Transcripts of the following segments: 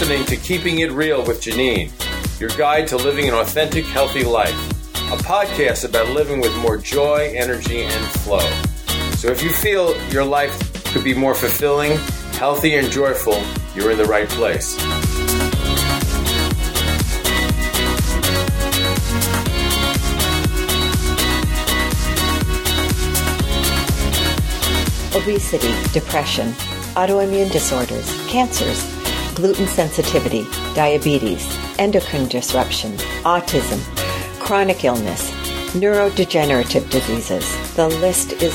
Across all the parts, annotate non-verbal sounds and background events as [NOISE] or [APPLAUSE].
listening to Keeping It Real with Janine, your guide to living an authentic, healthy life. A podcast about living with more joy, energy, and flow. So if you feel your life could be more fulfilling, healthy, and joyful, you're in the right place. obesity, depression, autoimmune disorders, cancers, gluten sensitivity, diabetes, endocrine disruption, autism, chronic illness, neurodegenerative diseases. The list is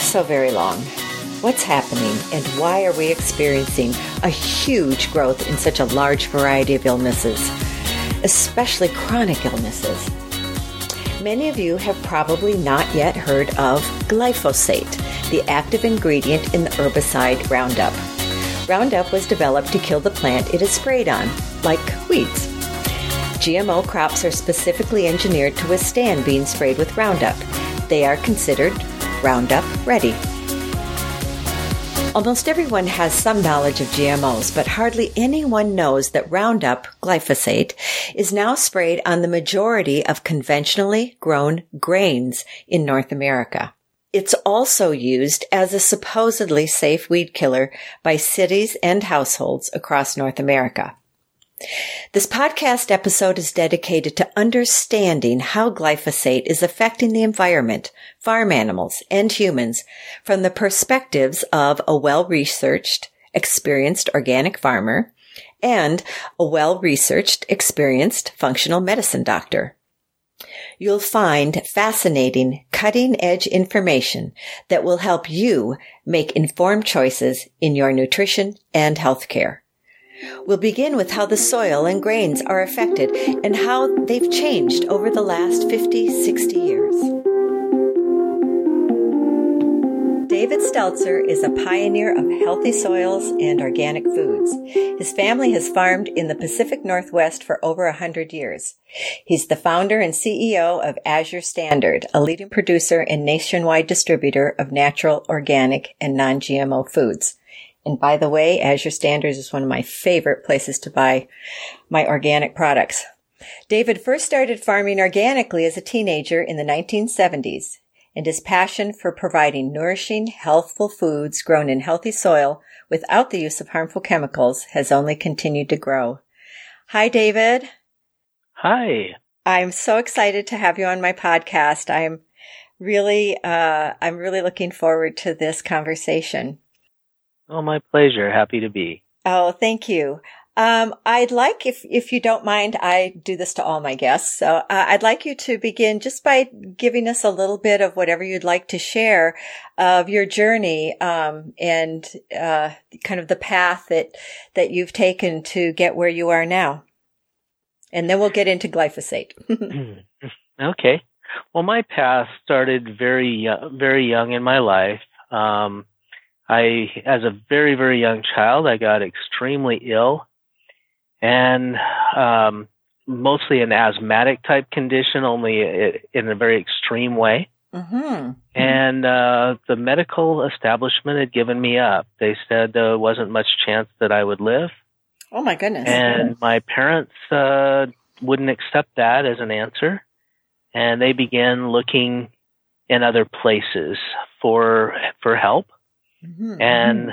so very long. What's happening and why are we experiencing a huge growth in such a large variety of illnesses, especially chronic illnesses? Many of you have probably not yet heard of glyphosate the active ingredient in the herbicide Roundup. Roundup was developed to kill the plant it is sprayed on, like weeds. GMO crops are specifically engineered to withstand being sprayed with Roundup. They are considered Roundup ready. Almost everyone has some knowledge of GMOs, but hardly anyone knows that Roundup, glyphosate, is now sprayed on the majority of conventionally grown grains in North America. It's also used as a supposedly safe weed killer by cities and households across North America. This podcast episode is dedicated to understanding how glyphosate is affecting the environment, farm animals, and humans from the perspectives of a well-researched, experienced organic farmer and a well-researched, experienced functional medicine doctor you'll find fascinating, cutting edge information that will help you make informed choices in your nutrition and healthcare. We'll begin with how the soil and grains are affected and how they've changed over the last 50, 60 years. David Stelzer is a pioneer of healthy soils and organic foods. His family has farmed in the Pacific Northwest for over a hundred years. He's the founder and CEO of Azure Standard, a leading producer and nationwide distributor of natural, organic, and non-GMO foods. And by the way, Azure Standards is one of my favorite places to buy my organic products. David first started farming organically as a teenager in the 1970s and his passion for providing nourishing, healthful foods grown in healthy soil without the use of harmful chemicals has only continued to grow. Hi, David. Hi. I'm so excited to have you on my podcast. I'm really, uh, I'm really looking forward to this conversation. Oh, my pleasure. Happy to be. Oh, thank you. Um, I'd like, if if you don't mind, I do this to all my guests. So uh, I'd like you to begin just by giving us a little bit of whatever you'd like to share of your journey um, and uh, kind of the path that that you've taken to get where you are now, and then we'll get into glyphosate. [LAUGHS] [CLEARS THROAT] okay. Well, my path started very very young in my life. Um, I, as a very very young child, I got extremely ill and um, mostly an asthmatic type condition, only in a very extreme way. Mm-hmm. And uh, the medical establishment had given me up. They said there wasn't much chance that I would live. Oh my goodness! And my parents uh, wouldn't accept that as an answer, and they began looking in other places for for help. Mm-hmm. And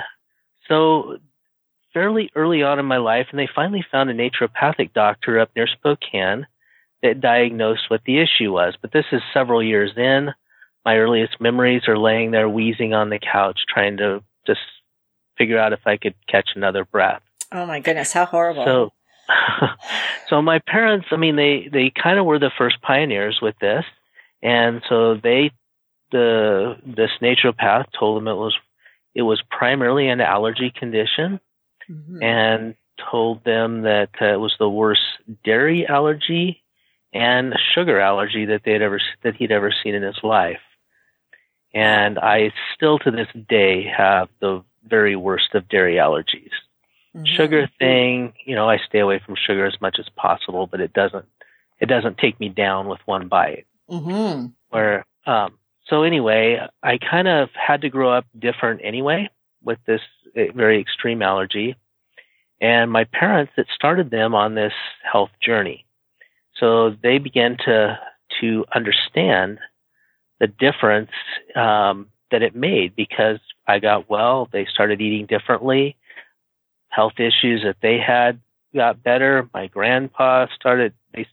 so fairly early on in my life, and they finally found a naturopathic doctor up near Spokane that diagnosed what the issue was. But this is several years in. My earliest memories are laying there wheezing on the couch, trying to just figure out if I could catch another breath. Oh my goodness, how horrible! So, [LAUGHS] so my parents, I mean, they they kind of were the first pioneers with this, and so they the this naturopath told them it was it was primarily an allergy condition mm-hmm. and told them that uh, it was the worst dairy allergy and sugar allergy that they had ever that he'd ever seen in his life. And I still to this day have the very worst of dairy allergies. Mm-hmm. Sugar thing, you know, I stay away from sugar as much as possible, but it doesn't it doesn't take me down with one bite. Mm-hmm. Where um, so anyway, I kind of had to grow up different anyway with this very extreme allergy. And my parents, it started them on this health journey. So they began to, to understand the difference, um, that it made because I got well. They started eating differently. Health issues that they had got better. My grandpa started, they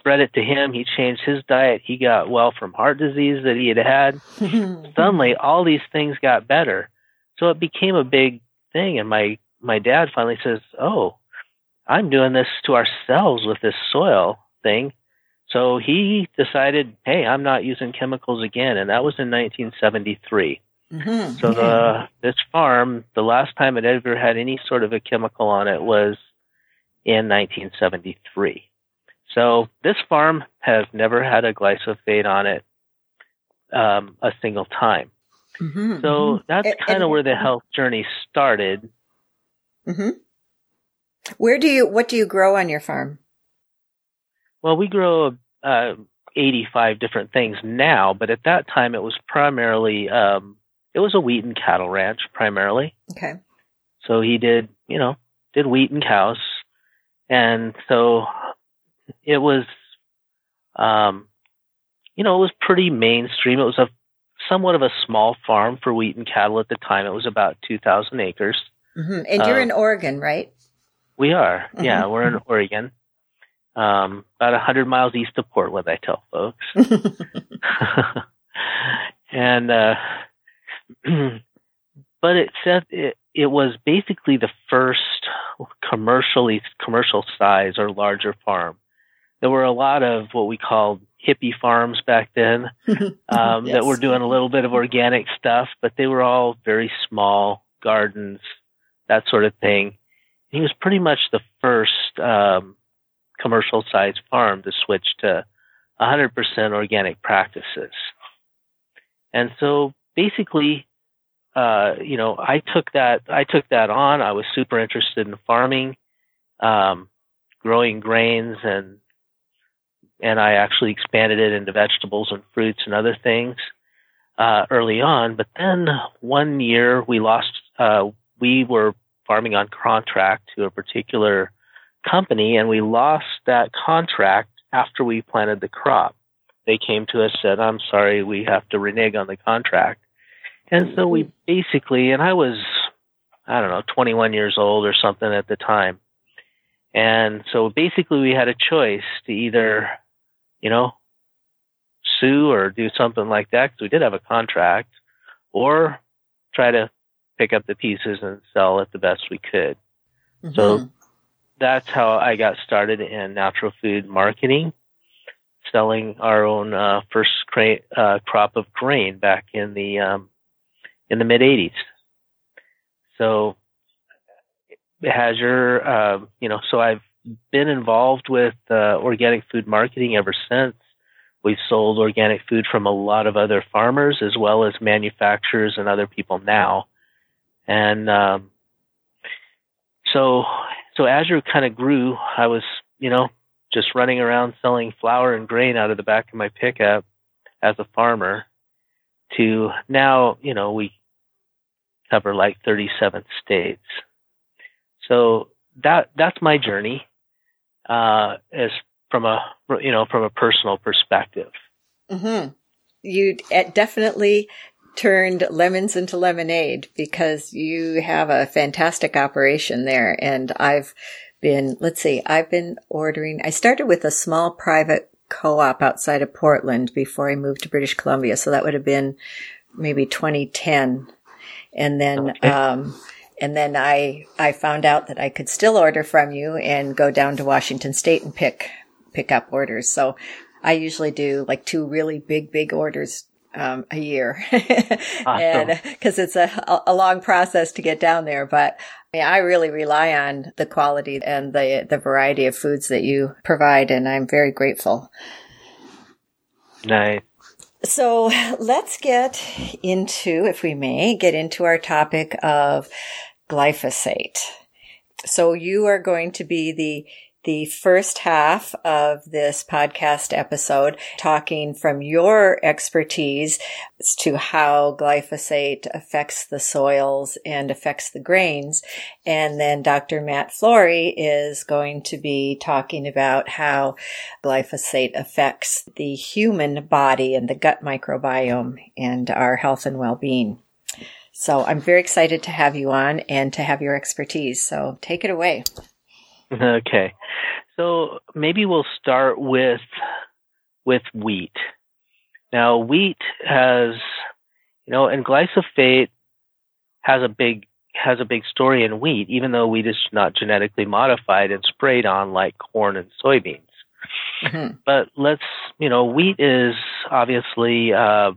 spread it to him. He changed his diet. He got well from heart disease that he had had. [LAUGHS] Suddenly, all these things got better. So it became a big thing. And my, my dad finally says, Oh, I'm doing this to ourselves with this soil thing. So he decided, Hey, I'm not using chemicals again. And that was in 1973. Mm-hmm. So the this farm, the last time it ever had any sort of a chemical on it was in 1973. So this farm has never had a glyphosate on it um, a single time. Mm-hmm, so mm-hmm. that's kind of where the health journey started. Mm-hmm. Where do you what do you grow on your farm? Well, we grow uh, 85 different things now, but at that time it was primarily um, it was a wheat and cattle ranch primarily. Okay. So he did, you know, did wheat and cows, and so it was, um, you know, it was pretty mainstream. It was a somewhat of a small farm for wheat and cattle at the time. It was about 2,000 acres. Mm-hmm. And you're uh, in Oregon, right? We are. Mm-hmm. Yeah, we're in Oregon. Um, about 100 miles east of Portland, I tell folks. [LAUGHS] [LAUGHS] and, uh, [CLEARS THROAT] but it said it, it was basically the first commercially commercial size or larger farm there were a lot of what we called hippie farms back then [LAUGHS] um, yes. that were doing a little bit of organic stuff, but they were all very small gardens, that sort of thing. He was pretty much the first um, commercial sized farm to switch to 100% organic practices. And so basically, uh, you know, I took that, I took that on. I was super interested in farming, um, growing grains and and I actually expanded it into vegetables and fruits and other things uh, early on. But then one year we lost. Uh, we were farming on contract to a particular company, and we lost that contract after we planted the crop. They came to us said, "I'm sorry, we have to renege on the contract." And so we basically, and I was, I don't know, 21 years old or something at the time. And so basically we had a choice to either you know, sue or do something like that because we did have a contract, or try to pick up the pieces and sell it the best we could. Mm-hmm. So that's how I got started in natural food marketing, selling our own uh, first cra- uh, crop of grain back in the um, in the mid '80s. So has your uh, you know so I've been involved with uh, organic food marketing ever since. We've sold organic food from a lot of other farmers as well as manufacturers and other people now. And um, so, so Azure kind of grew. I was, you know, just running around selling flour and grain out of the back of my pickup as a farmer to now, you know, we cover like 37 states. So that that's my journey uh, as from a you know from a personal perspective. Mm-hmm. You definitely turned lemons into lemonade because you have a fantastic operation there, and I've been let's see, I've been ordering. I started with a small private co-op outside of Portland before I moved to British Columbia, so that would have been maybe 2010, and then. Okay. Um, and then I, I found out that I could still order from you and go down to Washington state and pick, pick up orders. So I usually do like two really big, big orders um, a year, [LAUGHS] and because it's a, a long process to get down there. But I, mean, I really rely on the quality and the the variety of foods that you provide, and I'm very grateful. Nice. So let's get into, if we may, get into our topic of glyphosate. So you are going to be the the first half of this podcast episode talking from your expertise as to how glyphosate affects the soils and affects the grains. And then Dr. Matt Flory is going to be talking about how glyphosate affects the human body and the gut microbiome and our health and well-being. So I'm very excited to have you on and to have your expertise. So take it away. Okay. So maybe we'll start with with wheat. Now wheat has you know, and glyphosate has a big has a big story in wheat, even though wheat is not genetically modified and sprayed on like corn and soybeans. Mm-hmm. But let's, you know, wheat is obviously, uh,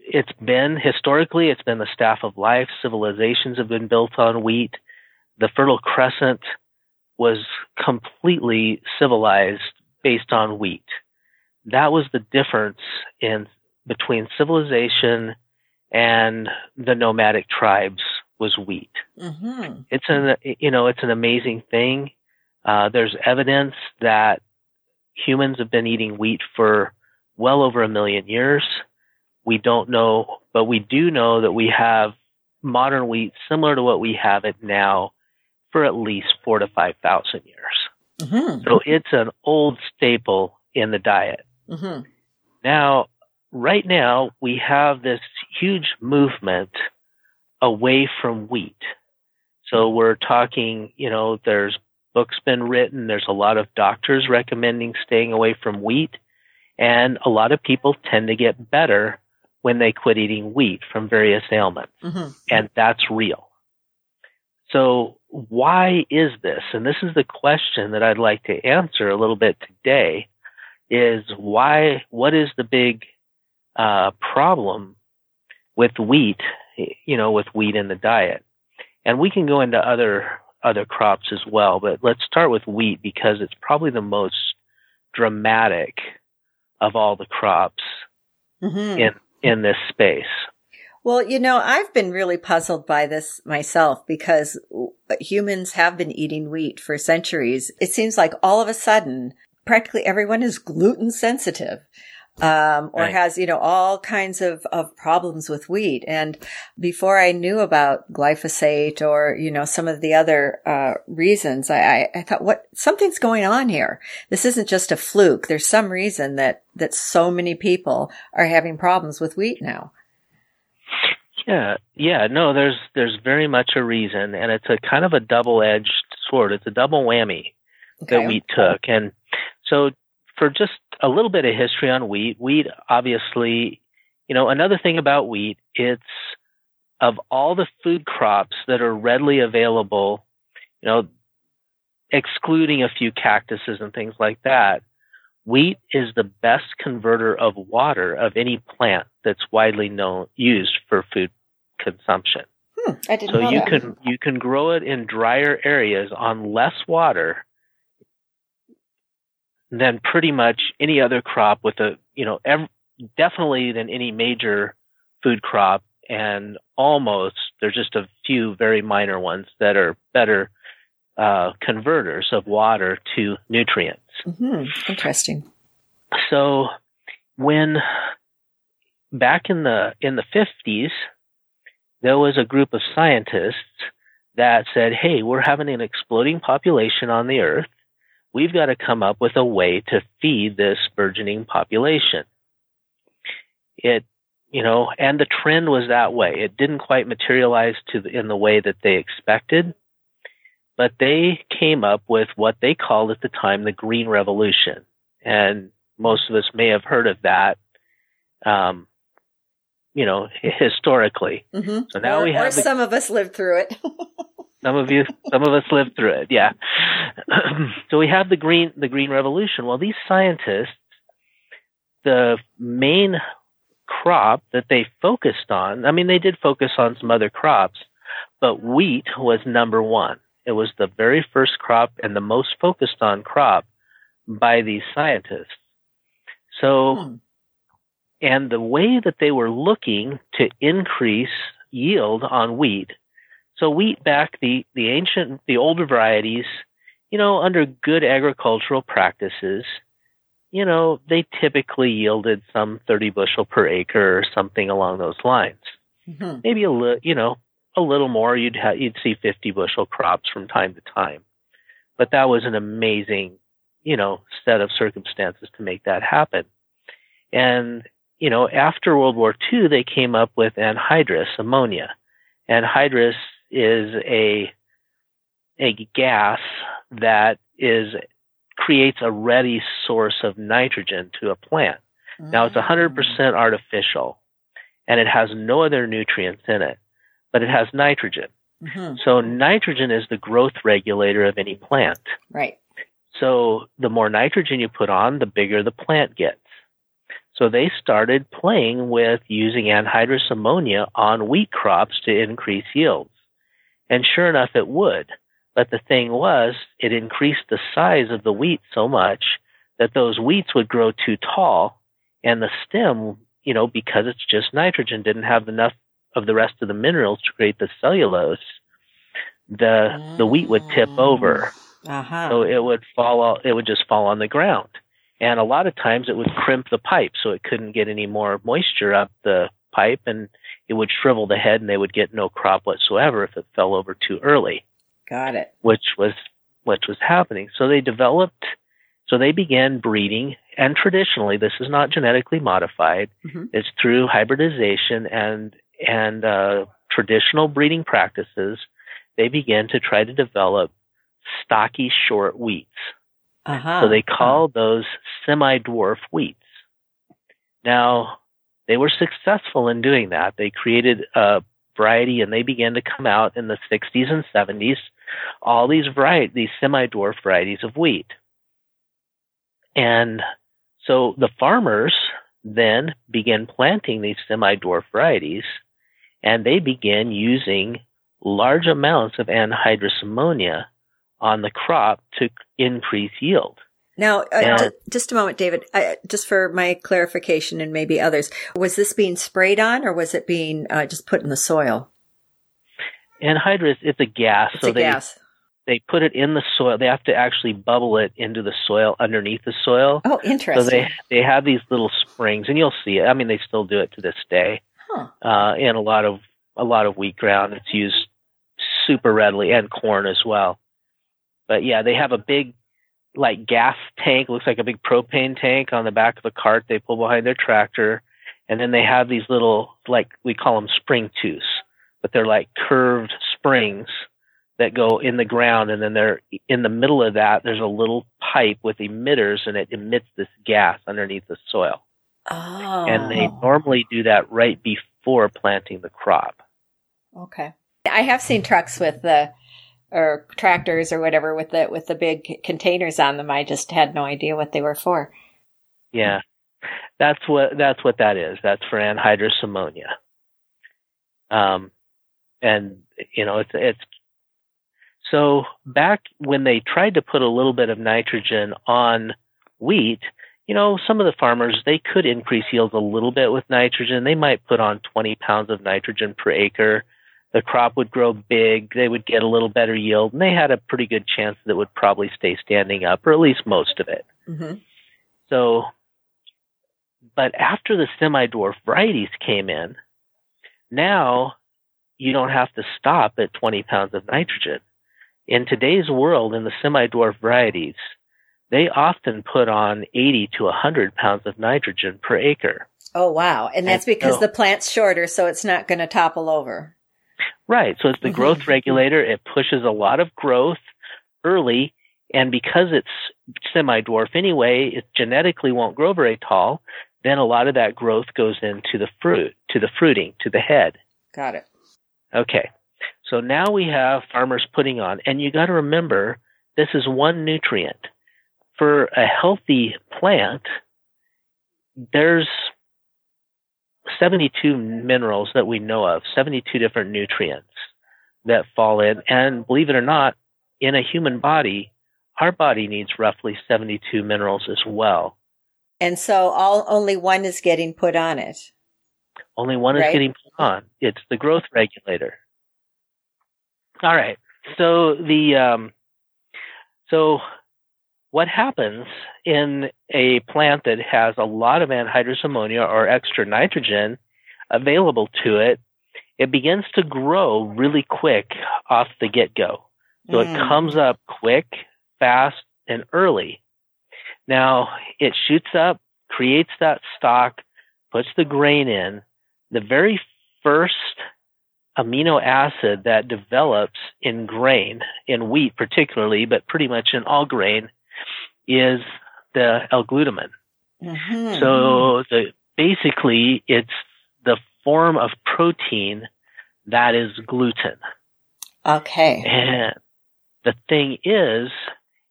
it's been historically, it's been the staff of life. Civilizations have been built on wheat. The Fertile Crescent was completely civilized based on wheat. That was the difference in between civilization and the nomadic tribes was wheat. Mm-hmm. It's an you know it's an amazing thing. Uh, there's evidence that humans have been eating wheat for well over a million years. We don't know, but we do know that we have modern wheat similar to what we have it now for at least four to 5,000 years. Mm-hmm. So it's an old staple in the diet. Mm-hmm. Now, right now, we have this huge movement away from wheat. So we're talking, you know, there's books been written, there's a lot of doctors recommending staying away from wheat, and a lot of people tend to get better when they quit eating wheat from various ailments. Mm-hmm. And that's real. So why is this? And this is the question that I'd like to answer a little bit today is why, what is the big uh, problem with wheat, you know, with wheat in the diet? And we can go into other, other crops as well, but let's start with wheat because it's probably the most dramatic of all the crops mm-hmm. in, in this space. Well, you know, I've been really puzzled by this myself because humans have been eating wheat for centuries. It seems like all of a sudden, practically everyone is gluten sensitive. Um, or right. has, you know, all kinds of, of problems with wheat. And before I knew about glyphosate or, you know, some of the other, uh, reasons, I, I, I thought, what, something's going on here. This isn't just a fluke. There's some reason that, that so many people are having problems with wheat now. Yeah, yeah, no, there's there's very much a reason, and it's a kind of a double-edged sword. It's a double whammy okay. that we took, and so for just a little bit of history on wheat, wheat obviously, you know, another thing about wheat, it's of all the food crops that are readily available, you know, excluding a few cactuses and things like that, wheat is the best converter of water of any plant that's widely known used for food consumption. Hmm, I didn't so know you that. can you can grow it in drier areas on less water than pretty much any other crop with a you know ev- definitely than any major food crop and almost there's just a few very minor ones that are better uh, converters of water to nutrients. Mm-hmm. Interesting. So when back in the in the 50s there was a group of scientists that said, hey, we're having an exploding population on the earth. We've got to come up with a way to feed this burgeoning population. It, you know, and the trend was that way. It didn't quite materialize to the, in the way that they expected, but they came up with what they called at the time the Green Revolution. And most of us may have heard of that. Um, you know, historically. Mm-hmm. So now or, we have. Or the, some of us lived through it. [LAUGHS] some of you, some of us lived through it. Yeah. [CLEARS THROAT] so we have the green, the green revolution. Well, these scientists, the main crop that they focused on, I mean, they did focus on some other crops, but wheat was number one. It was the very first crop and the most focused on crop by these scientists. So hmm and the way that they were looking to increase yield on wheat. So wheat back the, the ancient, the older varieties, you know, under good agricultural practices, you know, they typically yielded some 30 bushel per acre or something along those lines. Mm-hmm. Maybe a little, you know, a little more. You'd ha- you'd see 50 bushel crops from time to time, but that was an amazing, you know, set of circumstances to make that happen. And you know, after World War II, they came up with anhydrous ammonia. Anhydrous is a a gas that is creates a ready source of nitrogen to a plant. Mm-hmm. Now it's 100% mm. artificial and it has no other nutrients in it, but it has nitrogen. Mm-hmm. So nitrogen is the growth regulator of any plant. Right. So the more nitrogen you put on, the bigger the plant gets. So they started playing with using anhydrous ammonia on wheat crops to increase yields. And sure enough, it would. But the thing was, it increased the size of the wheat so much that those wheats would grow too tall and the stem, you know, because it's just nitrogen, didn't have enough of the rest of the minerals to create the cellulose. The, the wheat would tip over. Uh-huh. So it would fall, it would just fall on the ground. And a lot of times it would crimp the pipe so it couldn't get any more moisture up the pipe and it would shrivel the head and they would get no crop whatsoever if it fell over too early. Got it. Which was which was happening. So they developed so they began breeding and traditionally this is not genetically modified. Mm-hmm. It's through hybridization and and uh, traditional breeding practices. They began to try to develop stocky short wheats. Uh-huh. So they called those semi-dwarf wheats. Now, they were successful in doing that. They created a variety and they began to come out in the 60s and 70s, all these variety, these semi-dwarf varieties of wheat. And so the farmers then began planting these semi-dwarf varieties and they began using large amounts of anhydrous ammonia on the crop to increase yield. Now, uh, just a moment, David, uh, just for my clarification and maybe others, was this being sprayed on or was it being uh, just put in the soil? Anhydrous, it's a gas. It's so a they, gas. They put it in the soil. They have to actually bubble it into the soil underneath the soil. Oh, interesting. So they they have these little springs, and you'll see it. I mean, they still do it to this day. Huh. Uh, in a lot of a lot of wheat ground, it's used super readily, and corn as well. But yeah, they have a big like gas tank, looks like a big propane tank on the back of a cart they pull behind their tractor. And then they have these little, like we call them spring tooths, but they're like curved springs that go in the ground. And then they're in the middle of that, there's a little pipe with emitters and it emits this gas underneath the soil. Oh. And they normally do that right before planting the crop. Okay. I have seen trucks with the or tractors or whatever with the with the big containers on them. I just had no idea what they were for. Yeah, that's what that's what that is. That's for anhydrous ammonia. Um, and you know it's it's so back when they tried to put a little bit of nitrogen on wheat, you know, some of the farmers they could increase yields a little bit with nitrogen. They might put on 20 pounds of nitrogen per acre the crop would grow big, they would get a little better yield, and they had a pretty good chance that it would probably stay standing up, or at least most of it. Mm-hmm. So, but after the semi dwarf varieties came in, now you don't have to stop at 20 pounds of nitrogen. In today's world, in the semi dwarf varieties, they often put on 80 to 100 pounds of nitrogen per acre. Oh, wow. And that's because so, the plant's shorter, so it's not going to topple over. Right. So it's the mm-hmm. growth regulator. It pushes a lot of growth early. And because it's semi dwarf anyway, it genetically won't grow very tall. Then a lot of that growth goes into the fruit, to the fruiting, to the head. Got it. Okay. So now we have farmers putting on, and you got to remember this is one nutrient. For a healthy plant, there's 72 minerals that we know of, 72 different nutrients that fall in. And believe it or not, in a human body, our body needs roughly 72 minerals as well. And so all only one is getting put on it. Only one right? is getting put on. It's the growth regulator. All right. So the um, So, what happens in a plant that has a lot of anhydrous ammonia or extra nitrogen available to it? It begins to grow really quick off the get go. So mm. it comes up quick, fast, and early. Now it shoots up, creates that stalk, puts the grain in. The very first amino acid that develops in grain, in wheat particularly, but pretty much in all grain, is the L-glutamine. Mm-hmm. So the, basically, it's the form of protein that is gluten. Okay. And the thing is,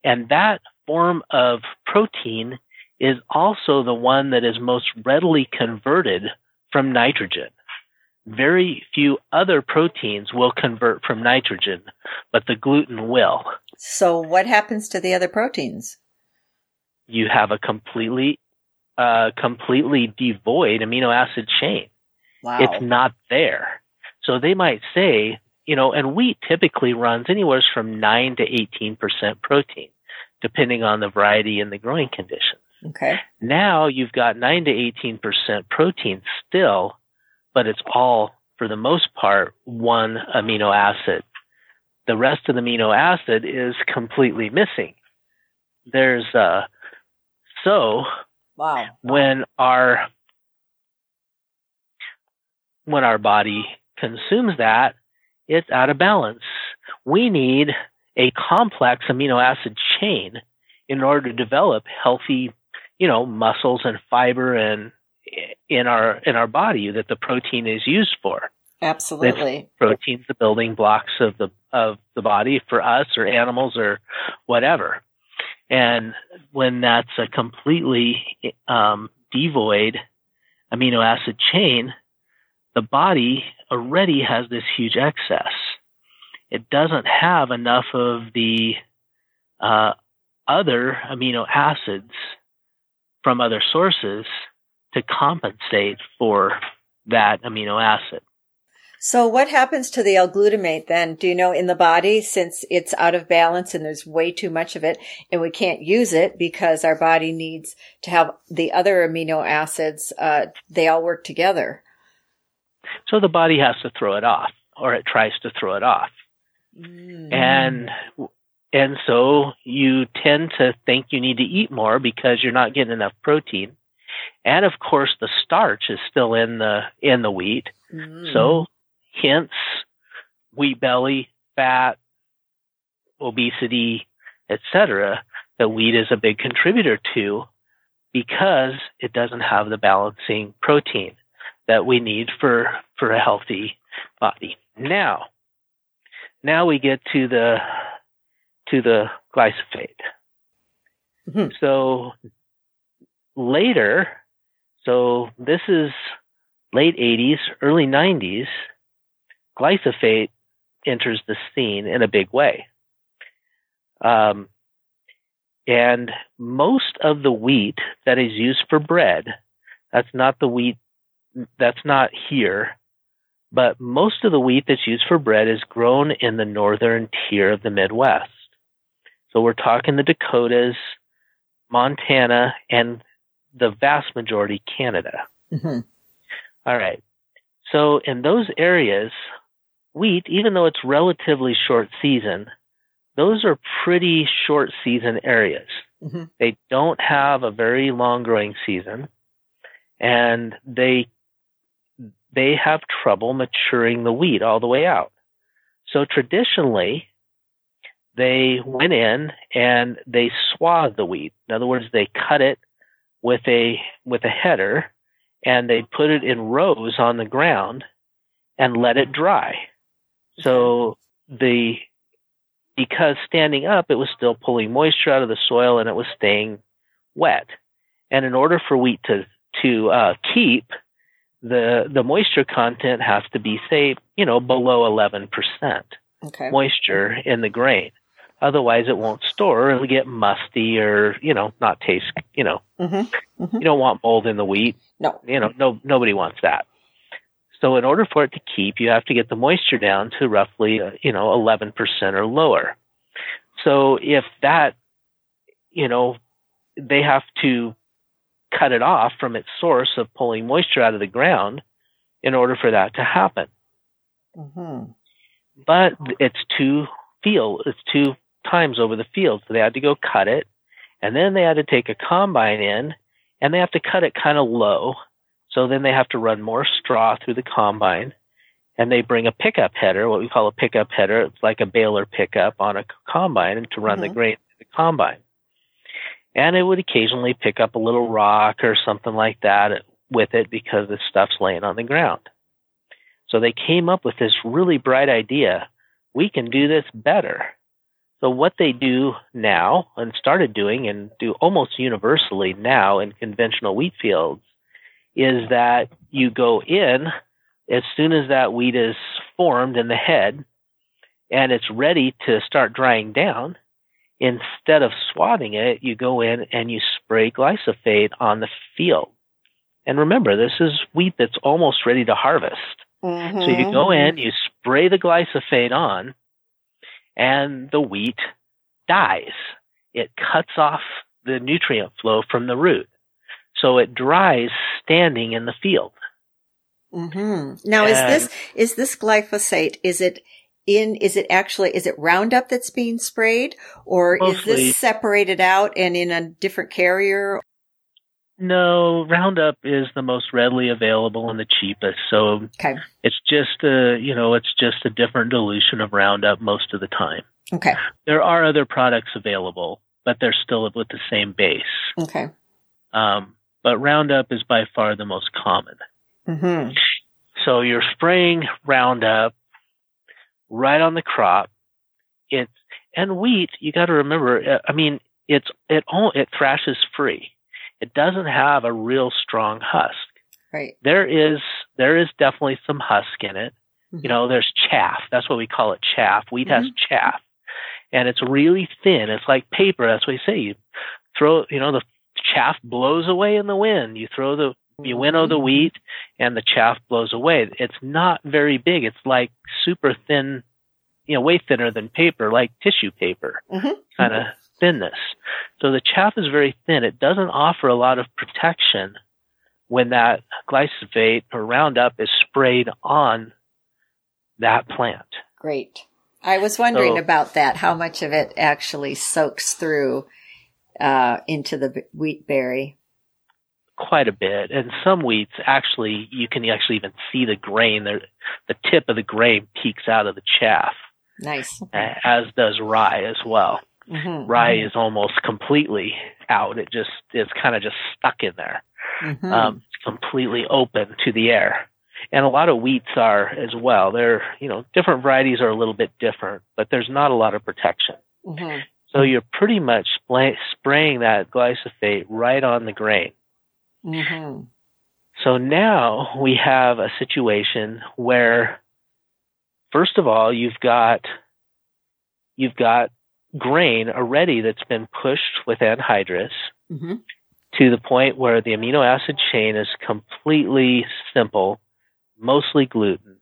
and that form of protein is also the one that is most readily converted from nitrogen. Very few other proteins will convert from nitrogen, but the gluten will. So, what happens to the other proteins? You have a completely, uh, completely devoid amino acid chain. Wow. It's not there. So they might say, you know, and wheat typically runs anywhere from 9 to 18% protein, depending on the variety and the growing conditions. Okay. Now you've got 9 to 18% protein still, but it's all, for the most part, one amino acid. The rest of the amino acid is completely missing. There's, uh, so, wow. when our, when our body consumes that, it's out of balance. We need a complex amino acid chain in order to develop healthy you know, muscles and fiber and in our in our body that the protein is used for. Absolutely. proteins the building blocks of the of the body for us or animals or whatever. And when that's a completely um, devoid amino acid chain, the body already has this huge excess. It doesn't have enough of the uh, other amino acids from other sources to compensate for that amino acid. So what happens to the L-glutamate then? Do you know in the body since it's out of balance and there's way too much of it and we can't use it because our body needs to have the other amino acids, uh, they all work together. So the body has to throw it off or it tries to throw it off. Mm. And and so you tend to think you need to eat more because you're not getting enough protein. And of course the starch is still in the in the wheat. Mm. So hence wheat belly, fat, obesity, etc. that wheat is a big contributor to because it doesn't have the balancing protein that we need for for a healthy body. Now, now we get to the to the glyphosate. Mm-hmm. So later, so this is late 80s, early 90s, glyphosate enters the scene in a big way. Um, and most of the wheat that is used for bread, that's not the wheat, that's not here, but most of the wheat that's used for bread is grown in the northern tier of the Midwest. So we're talking the Dakotas, Montana, and the vast majority Canada. Mm-hmm. All right. So in those areas, wheat, even though it's relatively short season, those are pretty short season areas. Mm-hmm. They don't have a very long growing season and they they have trouble maturing the wheat all the way out. So traditionally, they went in and they swathed the wheat. In other words, they cut it with a with a header and they put it in rows on the ground and let it dry. So the because standing up it was still pulling moisture out of the soil and it was staying wet. And in order for wheat to to uh, keep the the moisture content has to be say you know below 11% okay. moisture in the grain Otherwise, it won't store. It'll get musty or you know not taste. You know, mm-hmm. Mm-hmm. you don't want mold in the wheat. No, you know, no nobody wants that. So in order for it to keep, you have to get the moisture down to roughly uh, you know 11% or lower. So if that, you know, they have to cut it off from its source of pulling moisture out of the ground in order for that to happen. Mm-hmm. But it's two field, it's two times over the field, so they had to go cut it, and then they had to take a combine in, and they have to cut it kind of low. So then they have to run more straw through the combine, and they bring a pickup header, what we call a pickup header. It's like a baler pickup on a combine to run mm-hmm. the grain through the combine. And it would occasionally pick up a little rock or something like that with it because the stuff's laying on the ground. So they came up with this really bright idea. We can do this better. So what they do now and started doing and do almost universally now in conventional wheat fields is that you go in as soon as that wheat is formed in the head and it's ready to start drying down. Instead of swathing it, you go in and you spray glyphosate on the field. And remember, this is wheat that's almost ready to harvest. Mm-hmm. So you go in, you spray the glyphosate on, and the wheat dies. It cuts off the nutrient flow from the root. So it dries standing in the field. Mm-hmm. Now, and is this is this glyphosate? Is it in? Is it actually? Is it Roundup that's being sprayed, or mostly, is this separated out and in a different carrier? No, Roundup is the most readily available and the cheapest. So okay. it's just a, you know, it's just a different dilution of Roundup most of the time. Okay. There are other products available, but they're still with the same base. Okay. Um, but Roundup is by far the most common. Mm-hmm. So you're spraying Roundup right on the crop. It's and wheat. You got to remember. Uh, I mean, it's it all it thrashes free it doesn't have a real strong husk. Right. There is there is definitely some husk in it. Mm-hmm. You know, there's chaff. That's what we call it chaff. Wheat mm-hmm. has chaff. And it's really thin. It's like paper. That's what you say. You throw, you know, the chaff blows away in the wind. You throw the, you winnow the mm-hmm. wheat and the chaff blows away. It's not very big. It's like super thin, you know, way thinner than paper, like tissue paper, mm-hmm. kind of thinness. So the chaff is very thin. It doesn't offer a lot of protection when that glyphosate or Roundup is sprayed on that plant. Great. I was wondering so, about that, how much of it actually soaks through uh, into the wheat berry. Quite a bit. And some wheats actually, you can actually even see the grain, the, the tip of the grain peeks out of the chaff. Nice. As does rye as well. Mm-hmm. Rye mm-hmm. is almost completely out. It just it's kind of just stuck in there. Mm-hmm. Um, it's completely open to the air. And a lot of wheats are as well. They're, you know, different varieties are a little bit different, but there's not a lot of protection. Mm-hmm. So you're pretty much spraying that glyphosate right on the grain. Mm-hmm. So now we have a situation where, first of all, you've got you've got grain already that's been pushed with anhydrous mm-hmm. to the point where the amino acid chain is completely simple, mostly gluten.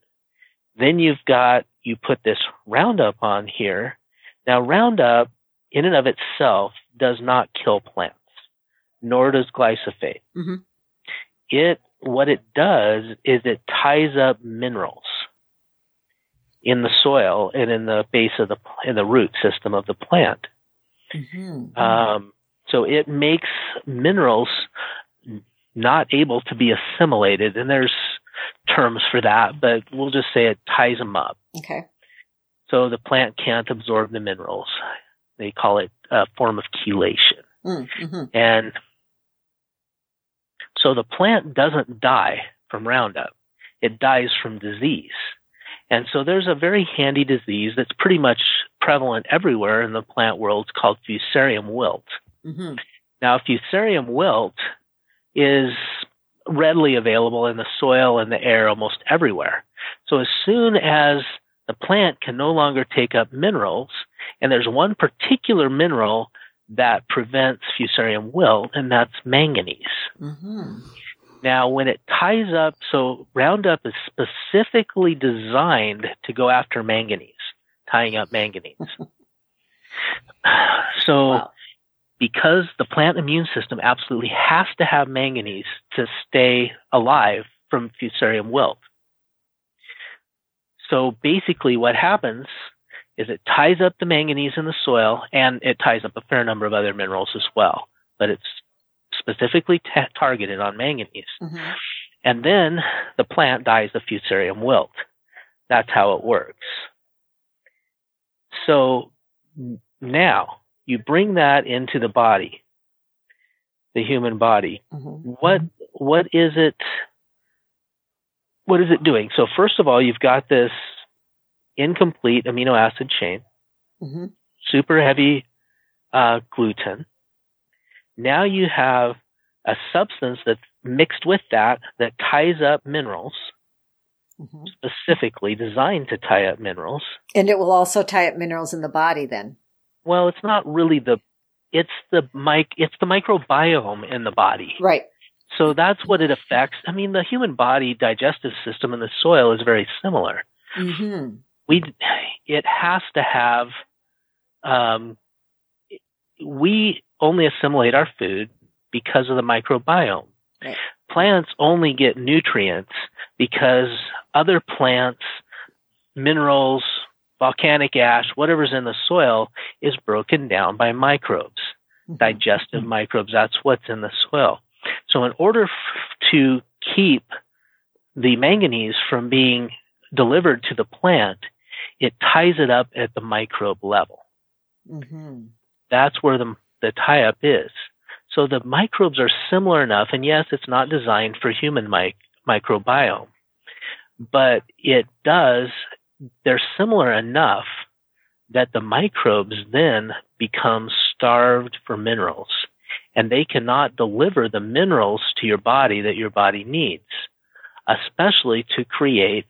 Then you've got, you put this Roundup on here. Now, Roundup in and of itself does not kill plants, nor does glyphosate. Mm-hmm. It, what it does is it ties up minerals in the soil and in the base of the in the root system of the plant. Mm-hmm. Um, so it makes minerals not able to be assimilated, and there's terms for that, but we'll just say it ties them up. Okay. So the plant can't absorb the minerals. They call it a form of chelation. Mm-hmm. And so the plant doesn't die from Roundup. It dies from disease. And so there's a very handy disease that's pretty much prevalent everywhere in the plant world it's called fusarium wilt. Mm-hmm. Now, fusarium wilt is readily available in the soil and the air almost everywhere. So as soon as the plant can no longer take up minerals, and there's one particular mineral that prevents fusarium wilt, and that's manganese. Mm-hmm. Now, when it ties up, so Roundup is specifically designed to go after manganese, tying up manganese. [LAUGHS] So, Wow. because the plant immune system absolutely has to have manganese to stay alive from fusarium wilt. So basically, what happens is it ties up the manganese in the soil and it ties up a fair number of other minerals as well, but it's specifically ta targeted on manganese. Mhm. And then the plant dies of fusarium wilt. That's how it works. So now you bring that into the body, the human body. Mhm. What what is it? What is it doing? So first of all, you've got this incomplete amino acid chain, Mhm. super heavy uh, gluten. Now you have a substance that's mixed with that that ties up minerals, Mhm. specifically designed to tie up minerals. And it will also tie up minerals in the body then. Well, it's not really the it's the mic it's the microbiome in the body. Right. So that's what it affects. I mean, the human body digestive system in the soil is very similar. hmm We it has to have um, we only assimilate our food because of the microbiome. Right. Plants only get nutrients because other plants, minerals, volcanic ash, whatever's in the soil is broken down by microbes, Mhm. digestive microbes. That's what's in the soil. So in order f- to keep the manganese from being delivered to the plant, it ties it up at the microbe level. Mhm. That's where the, the tie up is. So the microbes are similar enough, and yes, it's not designed for human mic- microbiome, but it does, they're similar enough that the microbes then become starved for minerals, and they cannot deliver the minerals to your body that your body needs, especially to create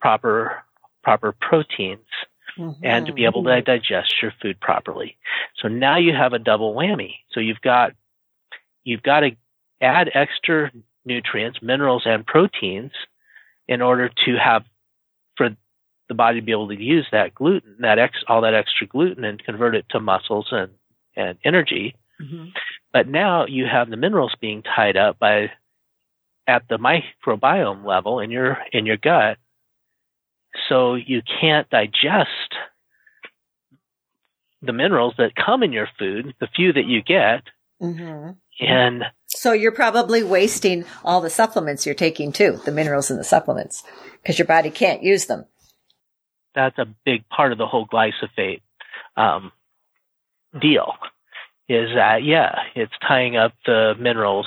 proper proper proteins and to be able to digest your food properly. So now you have a double whammy. So you've got you've got to add extra nutrients, minerals and proteins in order to have for the body to be able to use that gluten, that ex, all that extra gluten and convert it to muscles and and energy. Mhm. But now you have the minerals being tied up by at the microbiome level in your in your gut. So you can't digest the minerals that come in your food, the few that you get, Mhm. and So you're probably wasting all the supplements you're taking too, the minerals in the supplements, because your body can't use them. that's a big part of the whole glyphosate um, deal. Is that yeah, it's tying up the minerals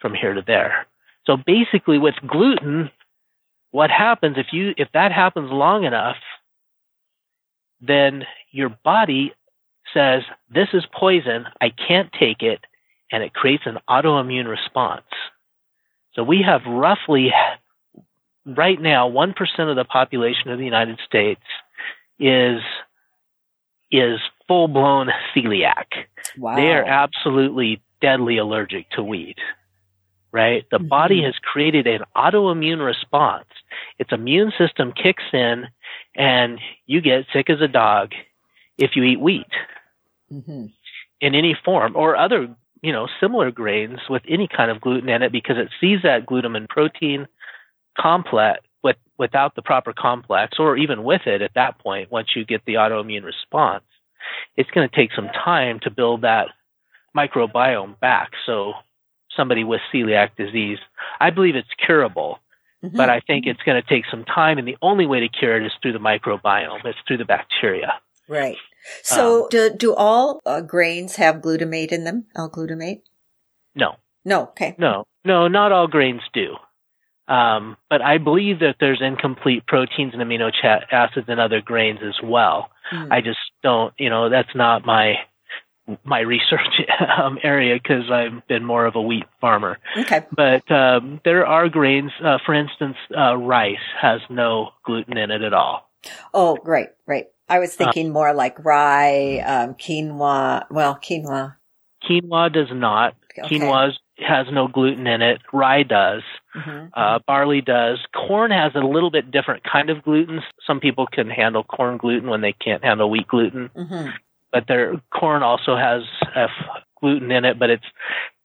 from here to there. So basically, with gluten, what happens if you if that happens long enough, then your body says this is poison. I can't take it, and it creates an autoimmune response. So we have roughly right now, one percent of the population of the United States is is full blown celiac. Wow. They are absolutely deadly allergic to wheat. Right? The Mhm. body has created an autoimmune response. Its immune system kicks in and you get sick as a dog if you eat wheat Mhm. in any form or other, you know, similar grains with any kind of gluten in it because it sees that glutamine protein complex with without the proper complex or even with it at that point once you get the autoimmune response it's going to take some time to build that microbiome back so somebody with celiac disease i believe it's curable Mhm. but i think it's going to take some time and the only way to cure it is through the microbiome it's through the bacteria right. So Um, do do all uh, grains have glutamate in them? L-glutamate? no No. Okay. No, no, not all grains do. Um, but I believe that there's incomplete proteins and amino acids in other grains as well. Mm. I just don't, you know, that's not my my research [LAUGHS] um, area because I've been more of a wheat farmer. okay. But um, there are grains, uh, for instance, uh, rice has no gluten in it at all. Oh, right, right. I was thinking more like rye, um, quinoa. Well, quinoa. Quinoa does not. Okay. Quinoa has no gluten in it. Rye does. Mhm. Uh, barley does. Corn has a little bit different kind of gluten. Some people can handle corn gluten when they can't handle wheat gluten. Mhm. but their corn also has uh, gluten in it, but it's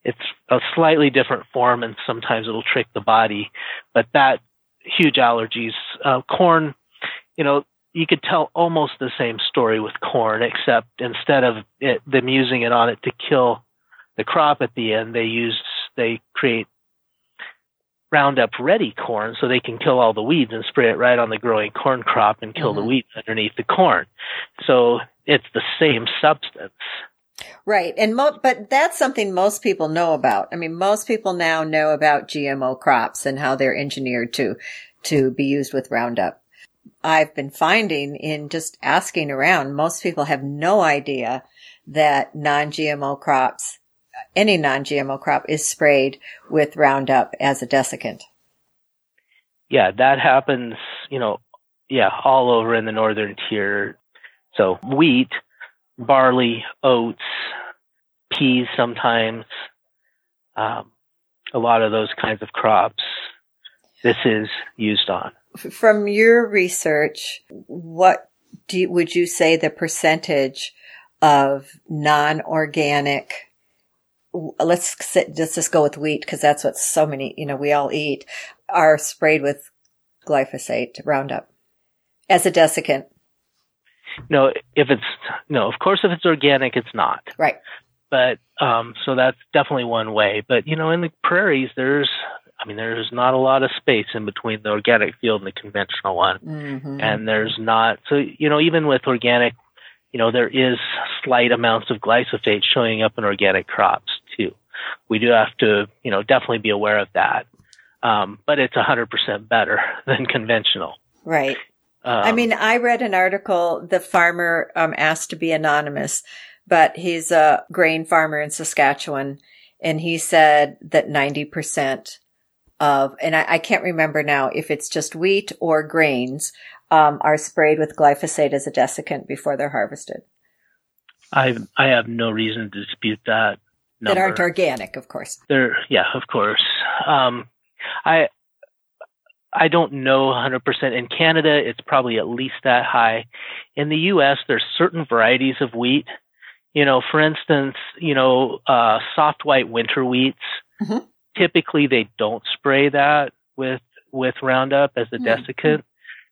it's a slightly different form, and sometimes it'll trick the body. But that huge allergies, uh, corn, you know, you could tell almost the same story with corn, except instead of it, them using it on it to kill the crop at the end, they use they create Roundup ready corn so they can kill all the weeds and spray it right on the growing corn crop and kill mm-hmm. the weeds underneath the corn. So it's the same substance. Right. And mo- but that's something most people know about. I mean, most people now know about GMO crops and how they're engineered to to be used with Roundup. I've been finding in just asking around, most people have no idea that non-GMO crops, any non-GMO crop is sprayed with Roundup as a desiccant. Yeah, that happens, you know, yeah, all over in the northern tier. So wheat, barley, oats, peas sometimes, um, a lot of those kinds of crops this is used on. From your research, what do you, would you say the percentage of non-organic let's let's just go with wheat because that's what so many you know we all eat are sprayed with glyphosate Roundup as a desiccant. No, if it's no, of course, if it's organic, it's not. Right. But um, so that's definitely one way. But you know, in the prairies, there's I mean, there's not a lot of space in between the organic field and the conventional one. Mm-hmm. And there's not, so, you know, even with organic, you know, there is slight amounts of glyphosate showing up in organic crops. We do have to, you know, definitely be aware of that. Um, but it's 100% better [LAUGHS] than conventional. Right. Um, I mean, I read an article, the farmer um, asked to be anonymous, but he's a grain farmer in Saskatchewan. And he said that 90% of, and I, I, can't remember now if it's just wheat or grains, um, are sprayed with glyphosate as a desiccant before they're harvested. I I have no reason to dispute that. Number. That aren't organic, of course. They're yeah, of course. Um, I I don't know 100%. In Canada, it's probably at least that high. In the U.S., there's certain varieties of wheat. You know, for instance, you know, uh, soft white winter wheats. Mm-hmm typically they don't spray that with with Roundup as a mm-hmm. desiccant.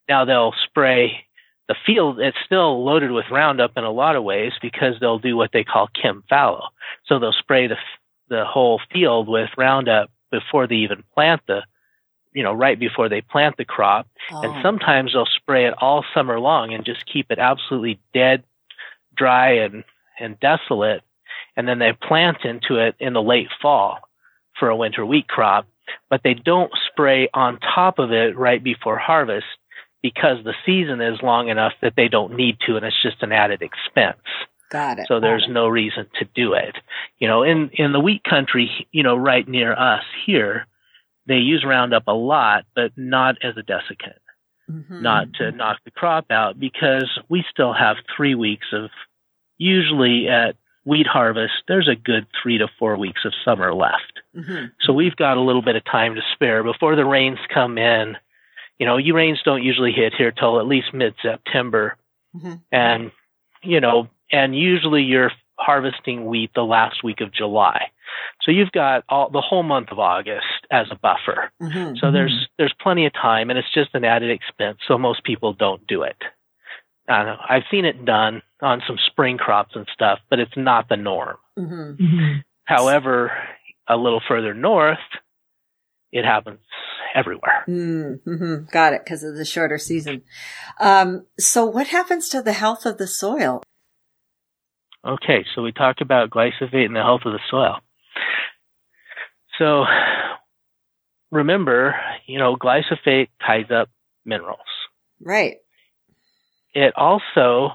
Now they'll spray the field. It's still loaded with Roundup in a lot of ways because they'll do what they call chem fallow. So they'll spray the the whole field with Roundup before they even plant the, you know, right before they plant the crop. Oh. And sometimes they'll spray it all summer long and just keep it absolutely dead, dry, and and desolate. And then they plant into it in the late fall for a winter wheat crop, but they don't spray on top of it right before harvest because the season is long enough that they don't need to and it's just an added expense. Got it. So there's no reason to do it. You know, in, in the wheat country, you know, right near us here, they use Roundup a lot, but not as a desiccant. Mm-hmm. Not to knock the crop out because we still have three weeks of usually at wheat harvest, there's a good three to four weeks of summer left. Mm-hmm. So we've got a little bit of time to spare before the rains come in. You know, you rains don't usually hit here till at least mid September. Mm-hmm. And, you know, and usually you're harvesting wheat the last week of July. So you've got all the whole month of August as a buffer. Mm-hmm. So there's there's plenty of time and it's just an added expense. So most people don't do it. I know, I've seen it done on some spring crops and stuff, but it's not the norm. Mm-hmm. Mm-hmm. However, a little further north, it happens everywhere. Mm-hmm. Got it, because of the shorter season. Um, so, what happens to the health of the soil? Okay, so we talked about glyphosate and the health of the soil. So, remember, you know, glyphosate ties up minerals. Right it also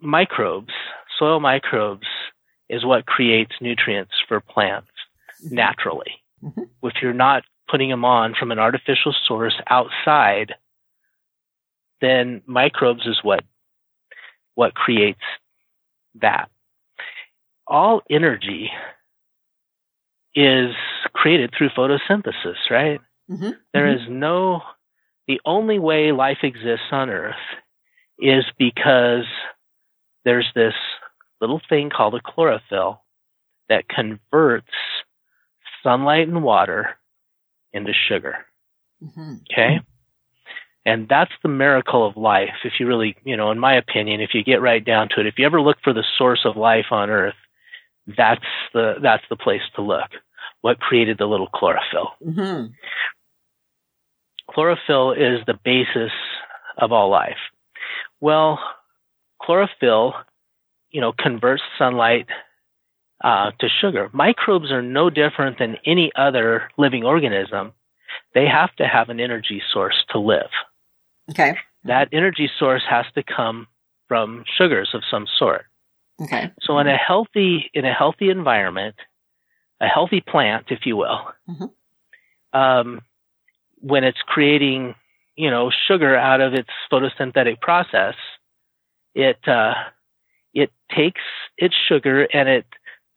microbes, soil microbes is what creates nutrients for plants mm-hmm. naturally. Mm-hmm. If you're not putting them on from an artificial source outside, then microbes is what what creates that. All energy is created through photosynthesis, right? Mm-hmm. There mm-hmm. is no the only way life exists on Earth is because there's this little thing called a chlorophyll that converts sunlight and water into sugar. Mm-hmm. Okay? And that's the miracle of life. If you really, you know, in my opinion, if you get right down to it, if you ever look for the source of life on earth, that's the, that's the place to look. What created the little chlorophyll? Mm-hmm. Chlorophyll is the basis of all life. Well, chlorophyll, you know, converts sunlight uh, to sugar. Microbes are no different than any other living organism. They have to have an energy source to live. Okay. That energy source has to come from sugars of some sort. Okay. So in a healthy in a healthy environment, a healthy plant, if you will, mm-hmm. um, when it's creating, you know, sugar out of its photosynthetic process, it uh, it takes its sugar and it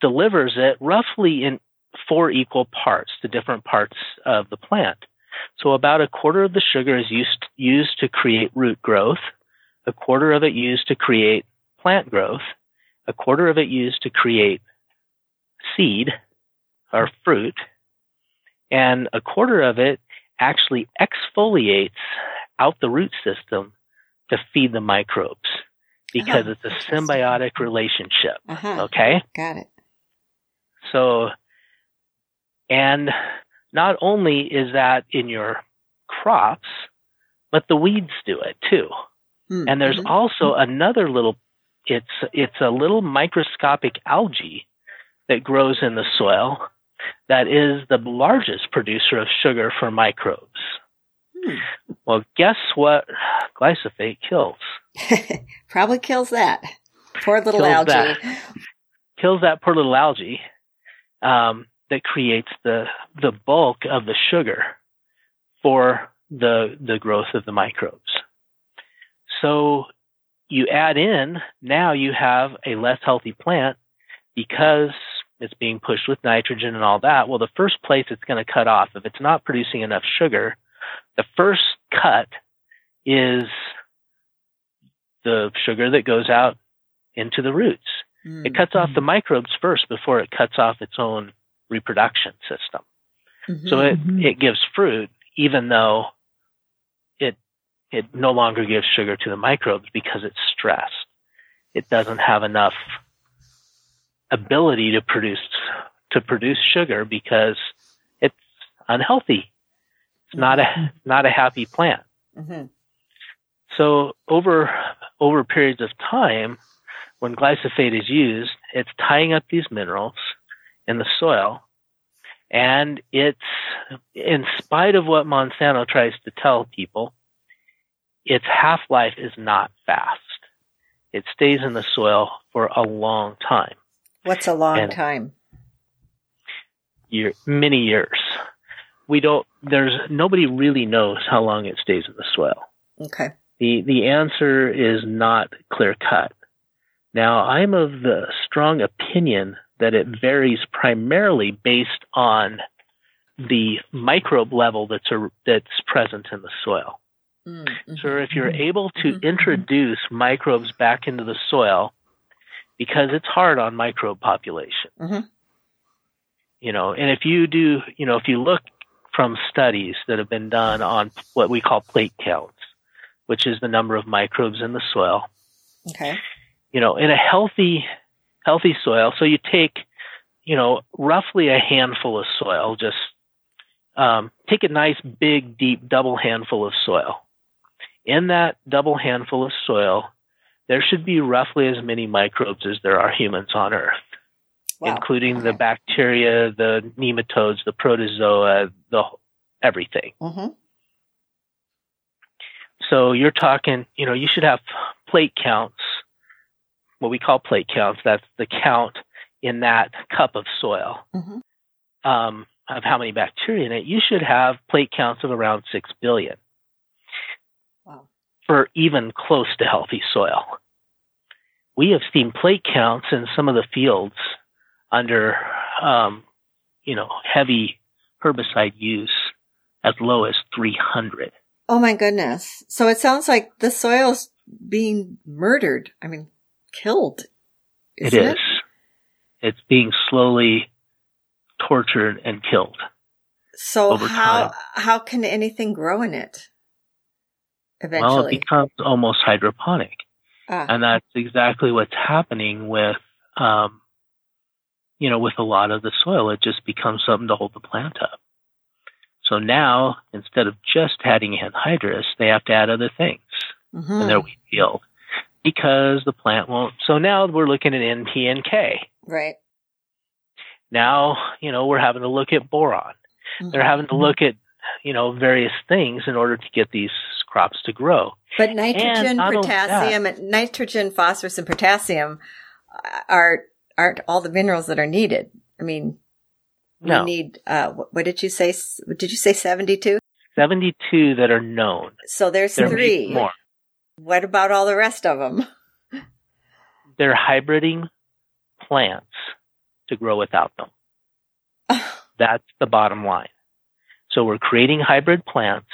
delivers it roughly in four equal parts to different parts of the plant. So about a quarter of the sugar is used used to create root growth, a quarter of it used to create plant growth, a quarter of it used to create seed or fruit, and a quarter of it actually exfoliates out the root system to feed the microbes because uh-huh. it's a symbiotic relationship. Uh-huh. Okay? Got it. So, and not only is that in your crops, but the weeds do it too. Mm-hmm. And there's also another little, it's, it's a little microscopic algae that grows in the soil that is the largest producer of sugar for microbes. Hmm. Well, guess what glyphosate kills? [LAUGHS] Probably kills that. Poor little kills algae. That. Kills that poor little algae um, that creates the the bulk of the sugar for the the growth of the microbes. So you add in now you have a less healthy plant because it's being pushed with nitrogen and all that. Well, the first place it's going to cut off, if it's not producing enough sugar, the first cut is the sugar that goes out into the roots. Mm-hmm. It cuts off the microbes first before it cuts off its own reproduction system. Mm-hmm. So it, mm-hmm. it gives fruit even though it it no longer gives sugar to the microbes because it's stressed. It doesn't have enough ability to produce to produce sugar because it's unhealthy. It's not a mm-hmm. not a happy plant. Mm-hmm. So over over periods of time, when glyphosate is used, it's tying up these minerals in the soil, and it's in spite of what Monsanto tries to tell people, its half life is not fast. It stays in the soil for a long time. What's a long and time? Year, many years. We don't. There's nobody really knows how long it stays in the soil. Okay. The the answer is not clear cut. Now, I'm of the strong opinion that it varies primarily based on the microbe level that's a, that's present in the soil. Mm-hmm. So, if you're able to mm-hmm. introduce microbes back into the soil because it's hard on microbe population. Mm-hmm. You know, and if you do, you know, if you look from studies that have been done on what we call plate counts, which is the number of microbes in the soil. Okay. You know, in a healthy, healthy soil, so you take, you know, roughly a handful of soil, just um, take a nice big, deep double handful of soil. In that double handful of soil, there should be roughly as many microbes as there are humans on Earth, wow. including okay. the bacteria, the nematodes, the protozoa, the everything. Mm-hmm. So you're talking, you know, you should have plate counts, what we call plate counts. That's the count in that cup of soil mm-hmm. um, of how many bacteria in it. You should have plate counts of around six billion for even close to healthy soil. We have seen plate counts in some of the fields under, um, you know, heavy herbicide use as low as 300. Oh my goodness. So it sounds like the soil's being murdered. I mean, killed. It is. It? It's being slowly tortured and killed. So how time. how can anything grow in it? Eventually, well, it becomes almost hydroponic, ah. and that's exactly what's happening with, um, you know, with a lot of the soil. It just becomes something to hold the plant up. So now, instead of just adding anhydrous, they have to add other things mm-hmm. in their wheat field because the plant won't. So now we're looking at N, P, and K. Right. Now, you know, we're having to look at boron. Mm-hmm. They're having to look at, you know, various things in order to get these crops to grow. But nitrogen, potassium, nitrogen, phosphorus, and potassium are aren't all the minerals that are needed. I mean, no. we need. Uh, what did you say? Did you say seventy-two? Seventy-two that are known. So there's there three more. What about all the rest of them? They're hybriding plants to grow without them. [LAUGHS] That's the bottom line. So we're creating hybrid plants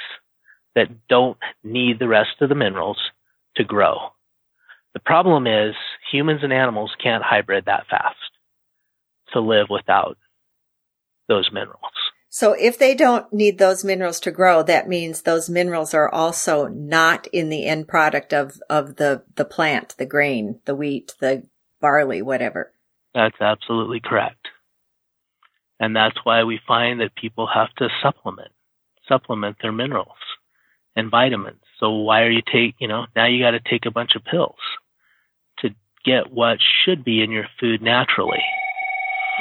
that don't need the rest of the minerals to grow. The problem is humans and animals can't hybrid that fast to live without those minerals. So if they don't need those minerals to grow, that means those minerals are also not in the end product of, of the, the plant, the grain, the wheat, the barley, whatever. That's absolutely correct. And that's why we find that people have to supplement, supplement their minerals and vitamins. So why are you take, you know, now you got to take a bunch of pills to get what should be in your food naturally.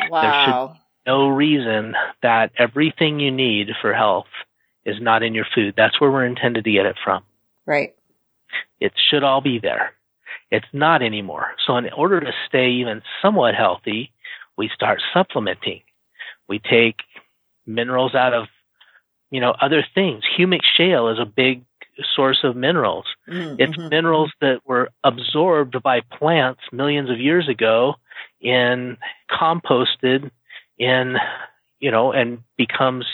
Wow. No reason that everything you need for health is not in your food. That's where we're intended to get it from. Right. It should all be there. It's not anymore. So in order to stay even somewhat healthy, we start supplementing. We take minerals out of, you know, other things. Humic shale is a big source of minerals. Mm-hmm. It's minerals that were absorbed by plants millions of years ago and composted in, you know, and becomes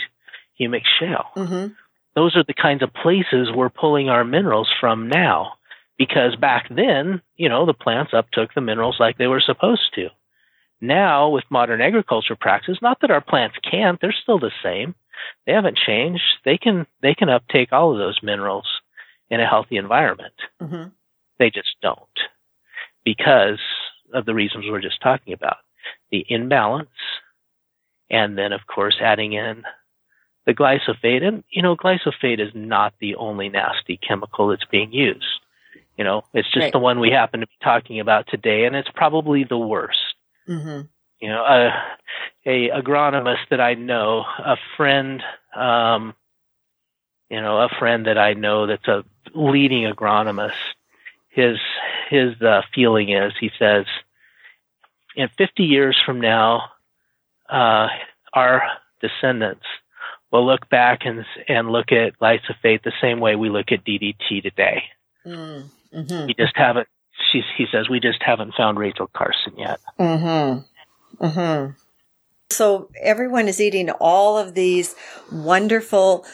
humic shale. Mm-hmm. Those are the kinds of places we're pulling our minerals from now because back then, you know, the plants uptook the minerals like they were supposed to. Now, with modern agriculture practices, not that our plants can't, they're still the same. They haven't changed. They can they can uptake all of those minerals in a healthy environment. Mm-hmm. They just don't because of the reasons we're just talking about. The imbalance, and then of course adding in the glyphosate. And you know, glyphosate is not the only nasty chemical that's being used. You know, it's just right. the one we happen to be talking about today, and it's probably the worst. Mm-hmm. You know, a, a agronomist that I know, a friend, um, you know, a friend that I know that's a leading agronomist. His his uh, feeling is, he says, in 50 years from now, uh, our descendants will look back and and look at glyphosate the same way we look at DDT today. Mm. Mm-hmm. We just haven't. She, he says we just haven't found Rachel Carson yet. Mm-hmm. Mm-hmm. So everyone is eating all of these wonderful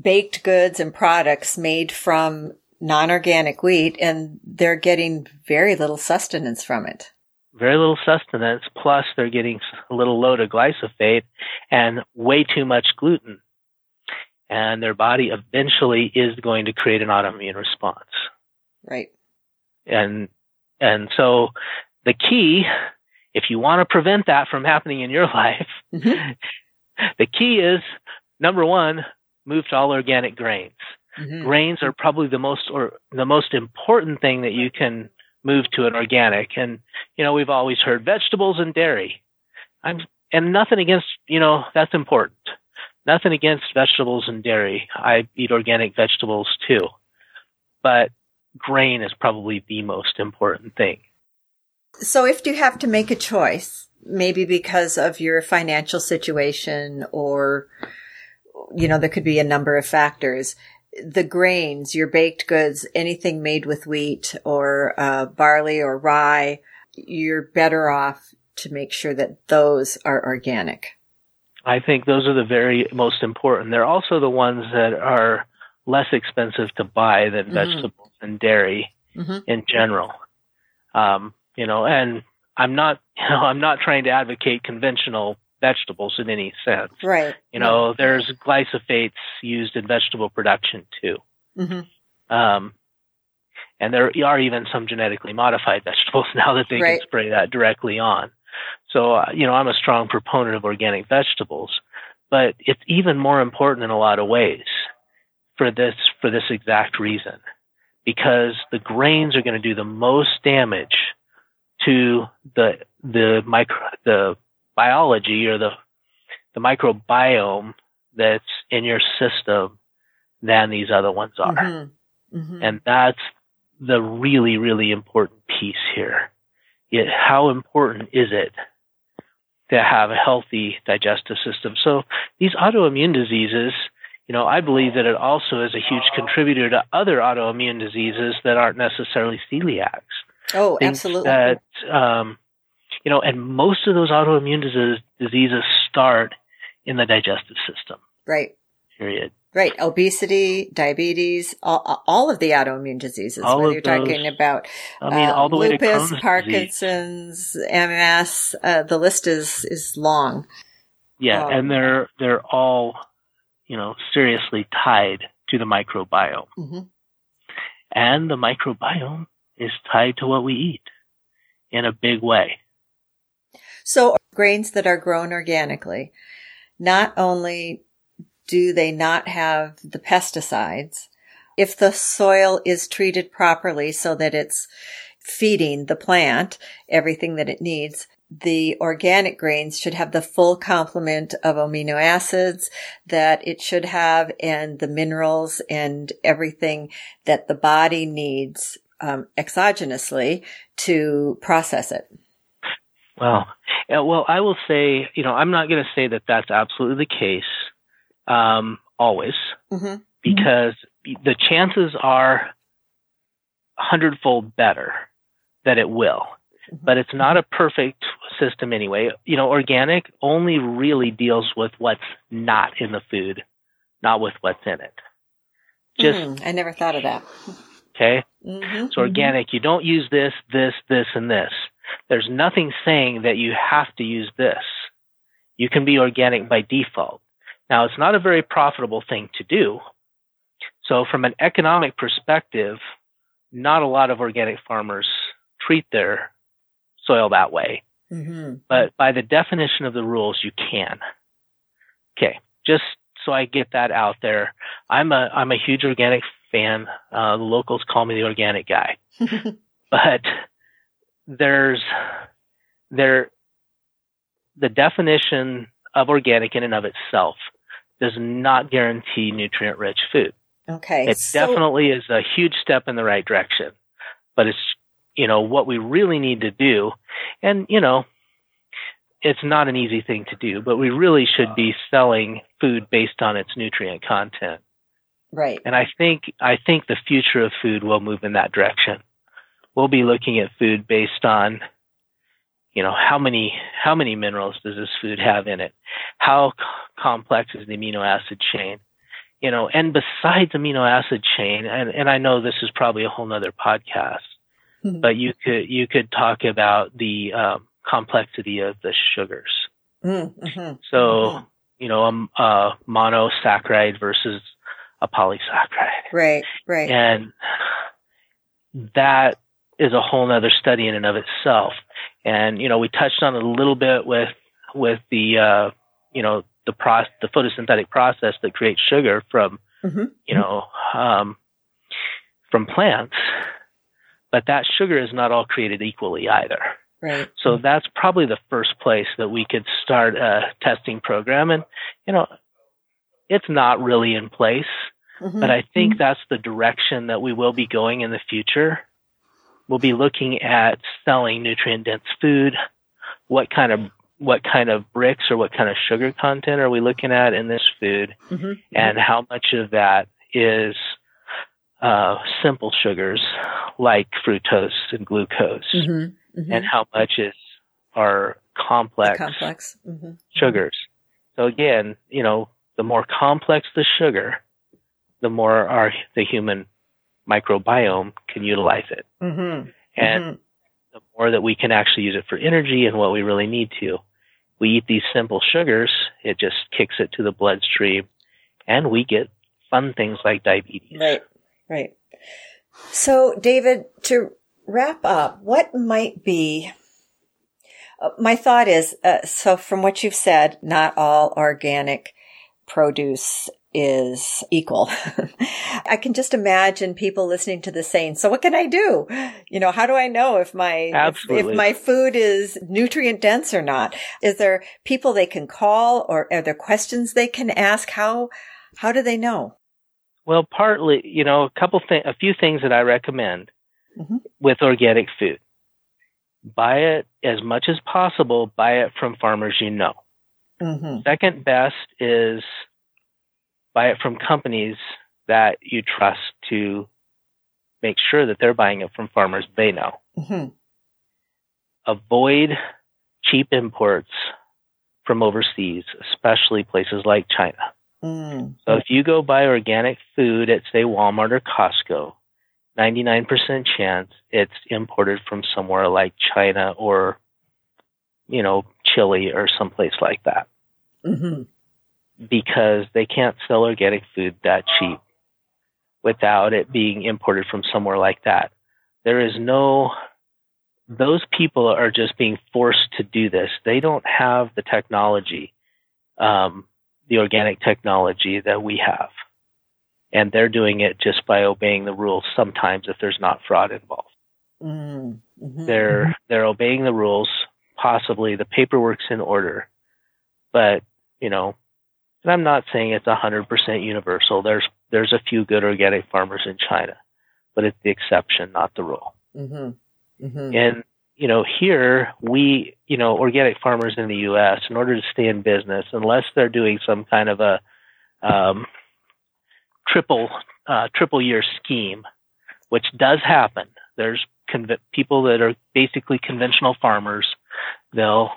baked goods and products made from non-organic wheat, and they're getting very little sustenance from it. Very little sustenance. Plus, they're getting a little load of glyphosate and way too much gluten and their body eventually is going to create an autoimmune response. Right. And and so the key, if you want to prevent that from happening in your [LAUGHS] life, mm-hmm. the key is number one, move to all organic grains. Mm-hmm. Grains are probably the most or the most important thing that you can move to an organic. And you know, we've always heard vegetables and dairy. I'm and nothing against you know that's important. Nothing against vegetables and dairy. I eat organic vegetables too, but grain is probably the most important thing. So if you have to make a choice, maybe because of your financial situation or, you know, there could be a number of factors. The grains, your baked goods, anything made with wheat or uh, barley or rye, you're better off to make sure that those are organic. I think those are the very most important. They're also the ones that are less expensive to buy than mm-hmm. vegetables and dairy mm-hmm. in general. Um, you know, and I'm not, [LAUGHS] you know, I'm not trying to advocate conventional vegetables in any sense. Right. You know, there's glyphosates used in vegetable production too. Mm-hmm. Um, and there are even some genetically modified [LAUGHS] vegetables now that they Right. can spray that directly on. So, uh, you know, I'm a strong proponent of organic vegetables, but it's even more important in a lot of ways for this, for this exact reason, because the grains are going to do the most damage to the, the micro, the biology or the, the microbiome that's in your system than these other ones are. Mm-hmm. Mm-hmm. And that's the really, really important piece here. Yet how important is it to have a healthy digestive system? So these autoimmune diseases, you know, I believe that it also is a huge contributor to other autoimmune diseases that aren't necessarily celiacs. oh, Things absolutely. That, um, you know, and most of those autoimmune diseases, diseases start in the digestive system, right. period. Right. Obesity, diabetes, all, all of the autoimmune diseases, All whether you're talking about I mean, uh, all the way to lupus, disease. Parkinson's, MS, uh, the list is, is long. Yeah, Um, and they're they're all, you know, seriously tied to the microbiome. Mhm. And the microbiome is tied to what we eat in a big way. So grains that are grown organically, not only do they not have the pesticides, if the soil is treated properly so that it's feeding the plant everything that it needs, the organic grains should have the full complement of amino acids that it should have and the minerals and everything that the body needs um, exogenously to process it. Well, yeah, well, I will say, you know, I'm not going to say that that's absolutely the case um, always, hmm because the chances are a hundredfold better that it will. But it's not a perfect system anyway. You know, organic only really deals with what's not in the food, not with what's in it. Just Mhm. I never thought of that. okay. hmm So organic, you don't use this, this, this, and this. There's nothing saying that you have to use this. You can be organic by default. Now, it's not a very profitable thing to do. So, from an economic perspective, not a lot of organic farmers treat their soil that way. hmm But by the definition of the rules, you can. Okay, just so I get that out there, I'm a I'm a huge organic fan. Uh, the locals call me the organic guy [LAUGHS] but there's there the definition of organic in and of itself does not guarantee nutrient rich food. okay. It so- definitely is a huge step in the right direction, but it's you know what we really need to do, and you know it's not an easy thing to do, but we really should be selling food based on its nutrient content. right. And I think I think the future of food will move in that direction. We'll be looking at food based on, you know, how many how many minerals does this food have in it? How c- complex is the amino acid chain? You know, and besides amino acid chain, and, and I know this is probably a whole nother podcast, Mhm. but you could you could talk about the um, complexity of the sugars. Mm-hmm. So, Mhm. you know, a, a monosaccharide versus a polysaccharide Right. Right. and that is a whole nother study in and of itself. And you know, we touched on it a little bit with with the uh, you know the pro- the photosynthetic process that creates sugar from Mhm. you know um, from plants, but that sugar is not all created equally either. Right. So that's probably the first place that we could start a testing program. And you know, it's not really in place Mhm. but I think that's the direction that we will be going in the future. We'll be looking at selling nutrient dense food. What kind of what kind of Brix or what kind of sugar content are we looking at in this food, Mhm. and how much of that is uh, simple sugars like fructose and glucose, Mhm. Mhm. and how much is are complex, complex. hmm sugars. So again, you know, the more complex the sugar, the more our the human microbiome can utilize it. hmm And the more that we can actually use it for energy and what we really need to. We eat these simple sugars, it just kicks it to the bloodstream, and we get fun things like diabetes. Right, right. So, David, to wrap up, what might be uh, my thought is uh, so from what you've said, not all organic produce is equal. [LAUGHS] I can just imagine people listening to this saying, so what can I do? You know, how do I know if my, if, if, my food is nutrient dense or not? Is there people they can call or are there questions they can ask? How, how do they know? Well, partly, you know, a couple things, a few things that I recommend mm-hmm. with organic food. Buy it as much as possible, buy it from farmers you know. Mm-hmm. Second best is buy it from companies that you trust to make sure that they're buying it from farmers they know. Mm-hmm. Avoid cheap imports from overseas, especially places like China. Mm. So if you go buy organic food at say Walmart or Costco, 99% chance it's imported from somewhere like China or you know Chile or someplace like that. Mm-hmm because they can't sell organic food that cheap without it being imported from somewhere like that. There is no, those people are just being forced to do this. They don't have the technology, um, the organic technology that we have. And they're doing it just by obeying the rules sometimes if there's not fraud involved. Mm-hmm. They're, they're obeying the rules. Possibly the paperwork's in order, but you know, and I'm not saying it's 100% universal. There's there's a few good organic farmers in China, but it's the exception, not the rule. Mm-hmm. Mm-hmm. And you know, here we, you know, organic farmers in the U.S. in order to stay in business, unless they're doing some kind of a um, triple uh, triple year scheme, which does happen. There's conv- people that are basically conventional farmers. They'll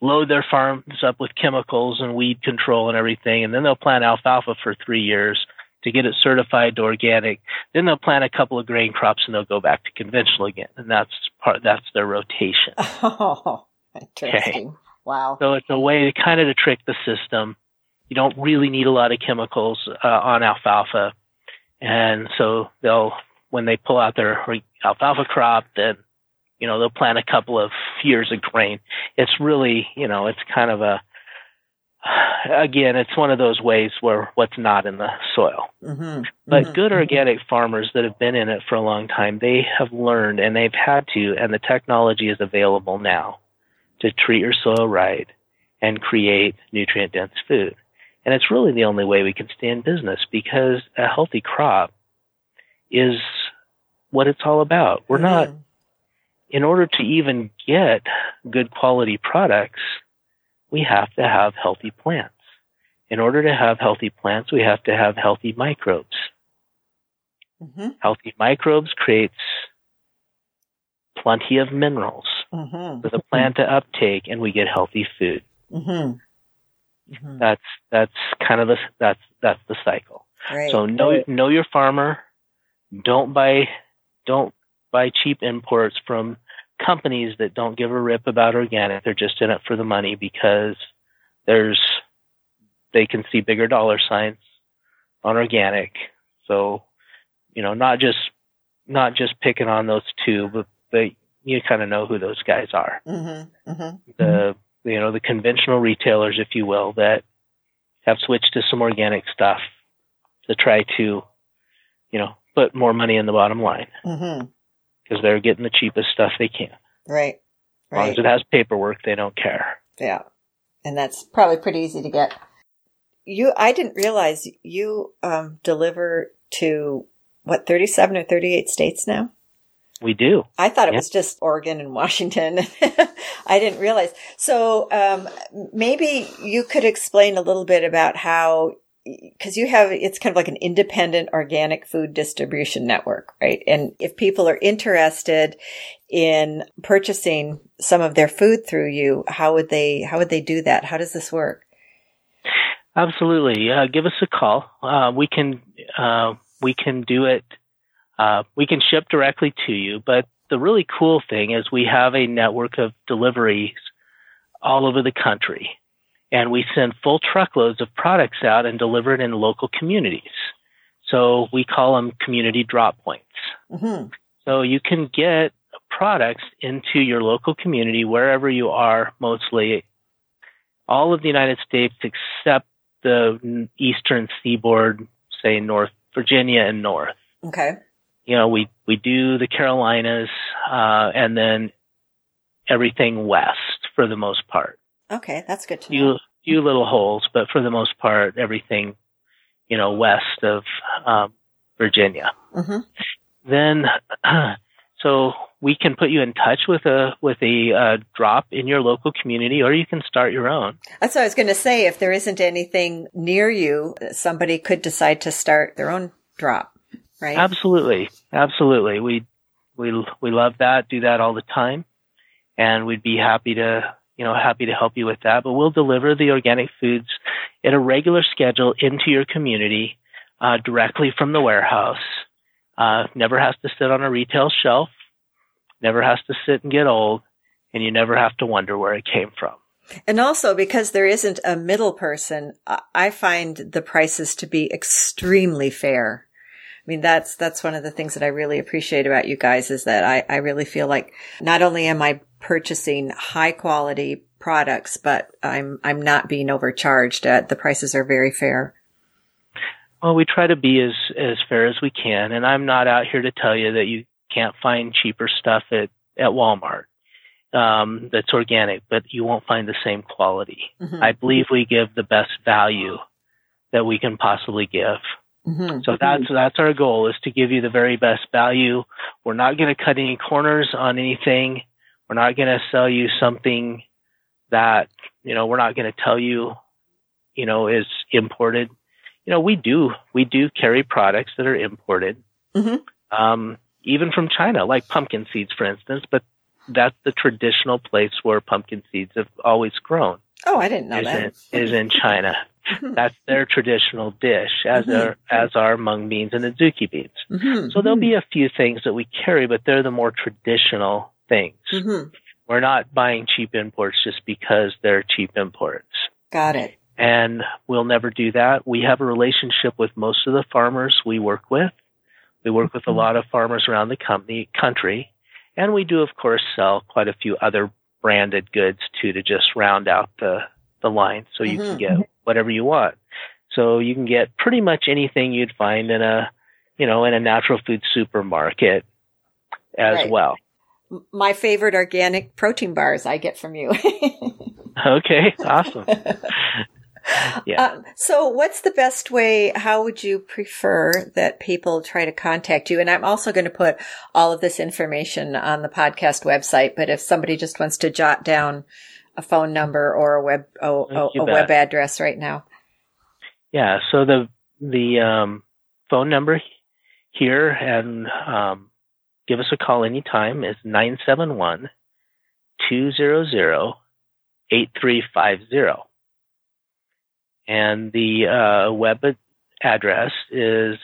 load their farms up with chemicals and weed control and everything, and then they'll plant alfalfa for three years to get it certified to organic. Then they'll plant a couple of grain crops and they'll go back to conventional again, and that's part. That's their rotation. [LAUGHS] Oh, interesting! Okay. Wow. So it's a way to kind of to trick the system. You don't really need a lot of chemicals uh, on alfalfa, and so they'll when they pull out their alfalfa crop, then you know, they'll plant a couple of years of grain. It's really, you know, it's kind of a, again, it's one of those ways where what's not in the soil. Mm-hmm. But mm-hmm. good organic farmers that have been in it for a long time, they have learned and they've had to, and the technology is available now to treat your soil right and create nutrient dense food. And it's really the only way we can stay in business because a healthy crop is what it's all about. We're mm-hmm. not in order to even get good quality products, we have to have healthy plants. In order to have healthy plants, we have to have healthy microbes. Mm-hmm. Healthy microbes creates plenty of minerals mm-hmm. for the plant to uptake, and we get healthy food. Mm-hmm. mm-hmm. That's that's kind of the that's that's the cycle. Right. So know know your farmer. Don't buy don't buy cheap imports from companies that don't give a rip about organic. They're just in it for the money because there's they can see bigger dollar signs on organic. So, you know, not just not just picking on those two, but but you kind of know who those guys are. Mm-hmm, mm-hmm. The you know the conventional retailers, if you will, that have switched to some organic stuff to try to, you know, put more money in the bottom line. Mm-hmm because they're getting the cheapest stuff they can. Right. As long as it has paperwork, they don't care. Yeah. And that's probably pretty easy to get. You, I didn't realize you um, deliver to what, 37 or 38 states now? We do. I thought it yeah. was just Oregon and Washington. [LAUGHS] I didn't realize. So um, maybe you could explain a little bit about how because you have it's kind of like an independent organic food distribution network, right? And if people are interested in purchasing some of their food through you, how would they how would they do that? How does this work? Absolutely. Uh, give us a call. Uh, we can uh, we can do it. Uh, we can ship directly to you, but the the really cool thing is we have a network of deliveries all over the country. And we send full truckloads of products out and deliver it in local communities. So we call them community drop points. Mm-hmm. So you can get products into your local community wherever you are, mostly all of the United States except the eastern seaboard, say North Virginia and North. Okay. You know, we, we do the Carolinas, uh, and then everything west for the most part. Okay, that's good to few, know. Few little holes, but for the most part, everything, you know, west of um, Virginia. Mm-hmm. Then, [CLEARS THROAT] so we can put you in touch with a with a uh, drop in your local community, or you can start your own. That's what I was going to say. If there isn't anything near you, somebody could decide to start their own drop, right? Absolutely, absolutely. We we we love that. Do that all the time and we'd be happy to you know happy to help you with that. But we'll deliver the organic foods at a regular schedule into your community uh, directly from the warehouse. Uh, never has to sit on a retail shelf. Never has to sit and get old, and you never have to wonder where it came from. And also because there isn't a middle person, I find the prices to be extremely fair. I mean, that's, that's one of the things that I really appreciate about you guys is that I, I really feel like not only am I purchasing high quality products, but I'm I'm not being overcharged. Uh, the prices are very fair. Well, we try to be as as fair as we can, and I'm not out here to tell you that you can't find cheaper stuff at at Walmart um, that's organic, but you won't find the same quality. Mm-hmm. I believe we give the best value that we can possibly give. Mm-hmm. So that's that's our goal is to give you the very best value. We're not going to cut any corners on anything. We're not going to sell you something that, you know, we're not going to tell you, you know, is imported. You know, we do, we do carry products that are imported, mm-hmm. um, even from China, like pumpkin seeds, for instance, but that's the traditional place where pumpkin seeds have always grown. Oh, I didn't know is that. In, is in China. Mm-hmm. That's their traditional dish, as mm-hmm. are as are mung beans and adzuki beans. Mm-hmm. So there'll be a few things that we carry, but they're the more traditional things. Mm-hmm. We're not buying cheap imports just because they're cheap imports. Got it. And we'll never do that. We have a relationship with most of the farmers we work with. We work with a mm-hmm. lot of farmers around the company, country. And we do, of course, sell quite a few other branded goods too to just round out the, the line so you mm-hmm. can get whatever you want. So you can get pretty much anything you'd find in a, you know, in a natural food supermarket as right. well my favorite organic protein bars I get from you. [LAUGHS] okay, awesome. [LAUGHS] yeah. Um, so, what's the best way? How would you prefer that people try to contact you? And I'm also going to put all of this information on the podcast website. But if somebody just wants to jot down a phone number or a web a, web address right now, yeah. So the the um, phone number here and um, give us a call anytime is 971 200 8350. And the uh, web address is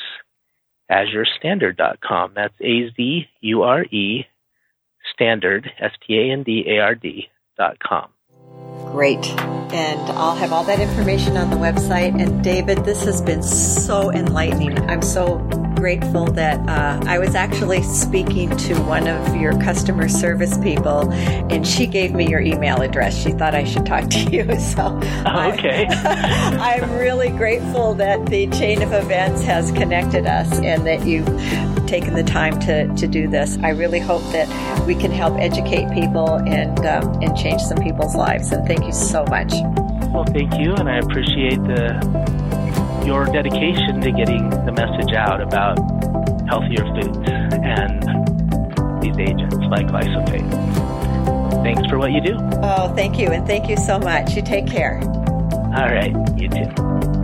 azurestandard.com. That's A Z U R E standard, S T A N D A R D dot com. Great. And I'll have all that information on the website. And David, this has been so enlightening. I'm so grateful that uh, I was actually speaking to one of your customer service people, and she gave me your email address. She thought I should talk [LAUGHS] to you. So, [LAUGHS] okay. I, [LAUGHS] I'm really grateful that the chain of events has connected us and that you've taken the time to, to do this. I really hope that we can help educate people and um, and change some people's lives. And thank you so much. Well, thank you, and I appreciate the your dedication to getting the message out about healthier foods and these agents like glyphosate. Thanks for what you do. Oh, thank you. And thank you so much. You take care. All right. You too.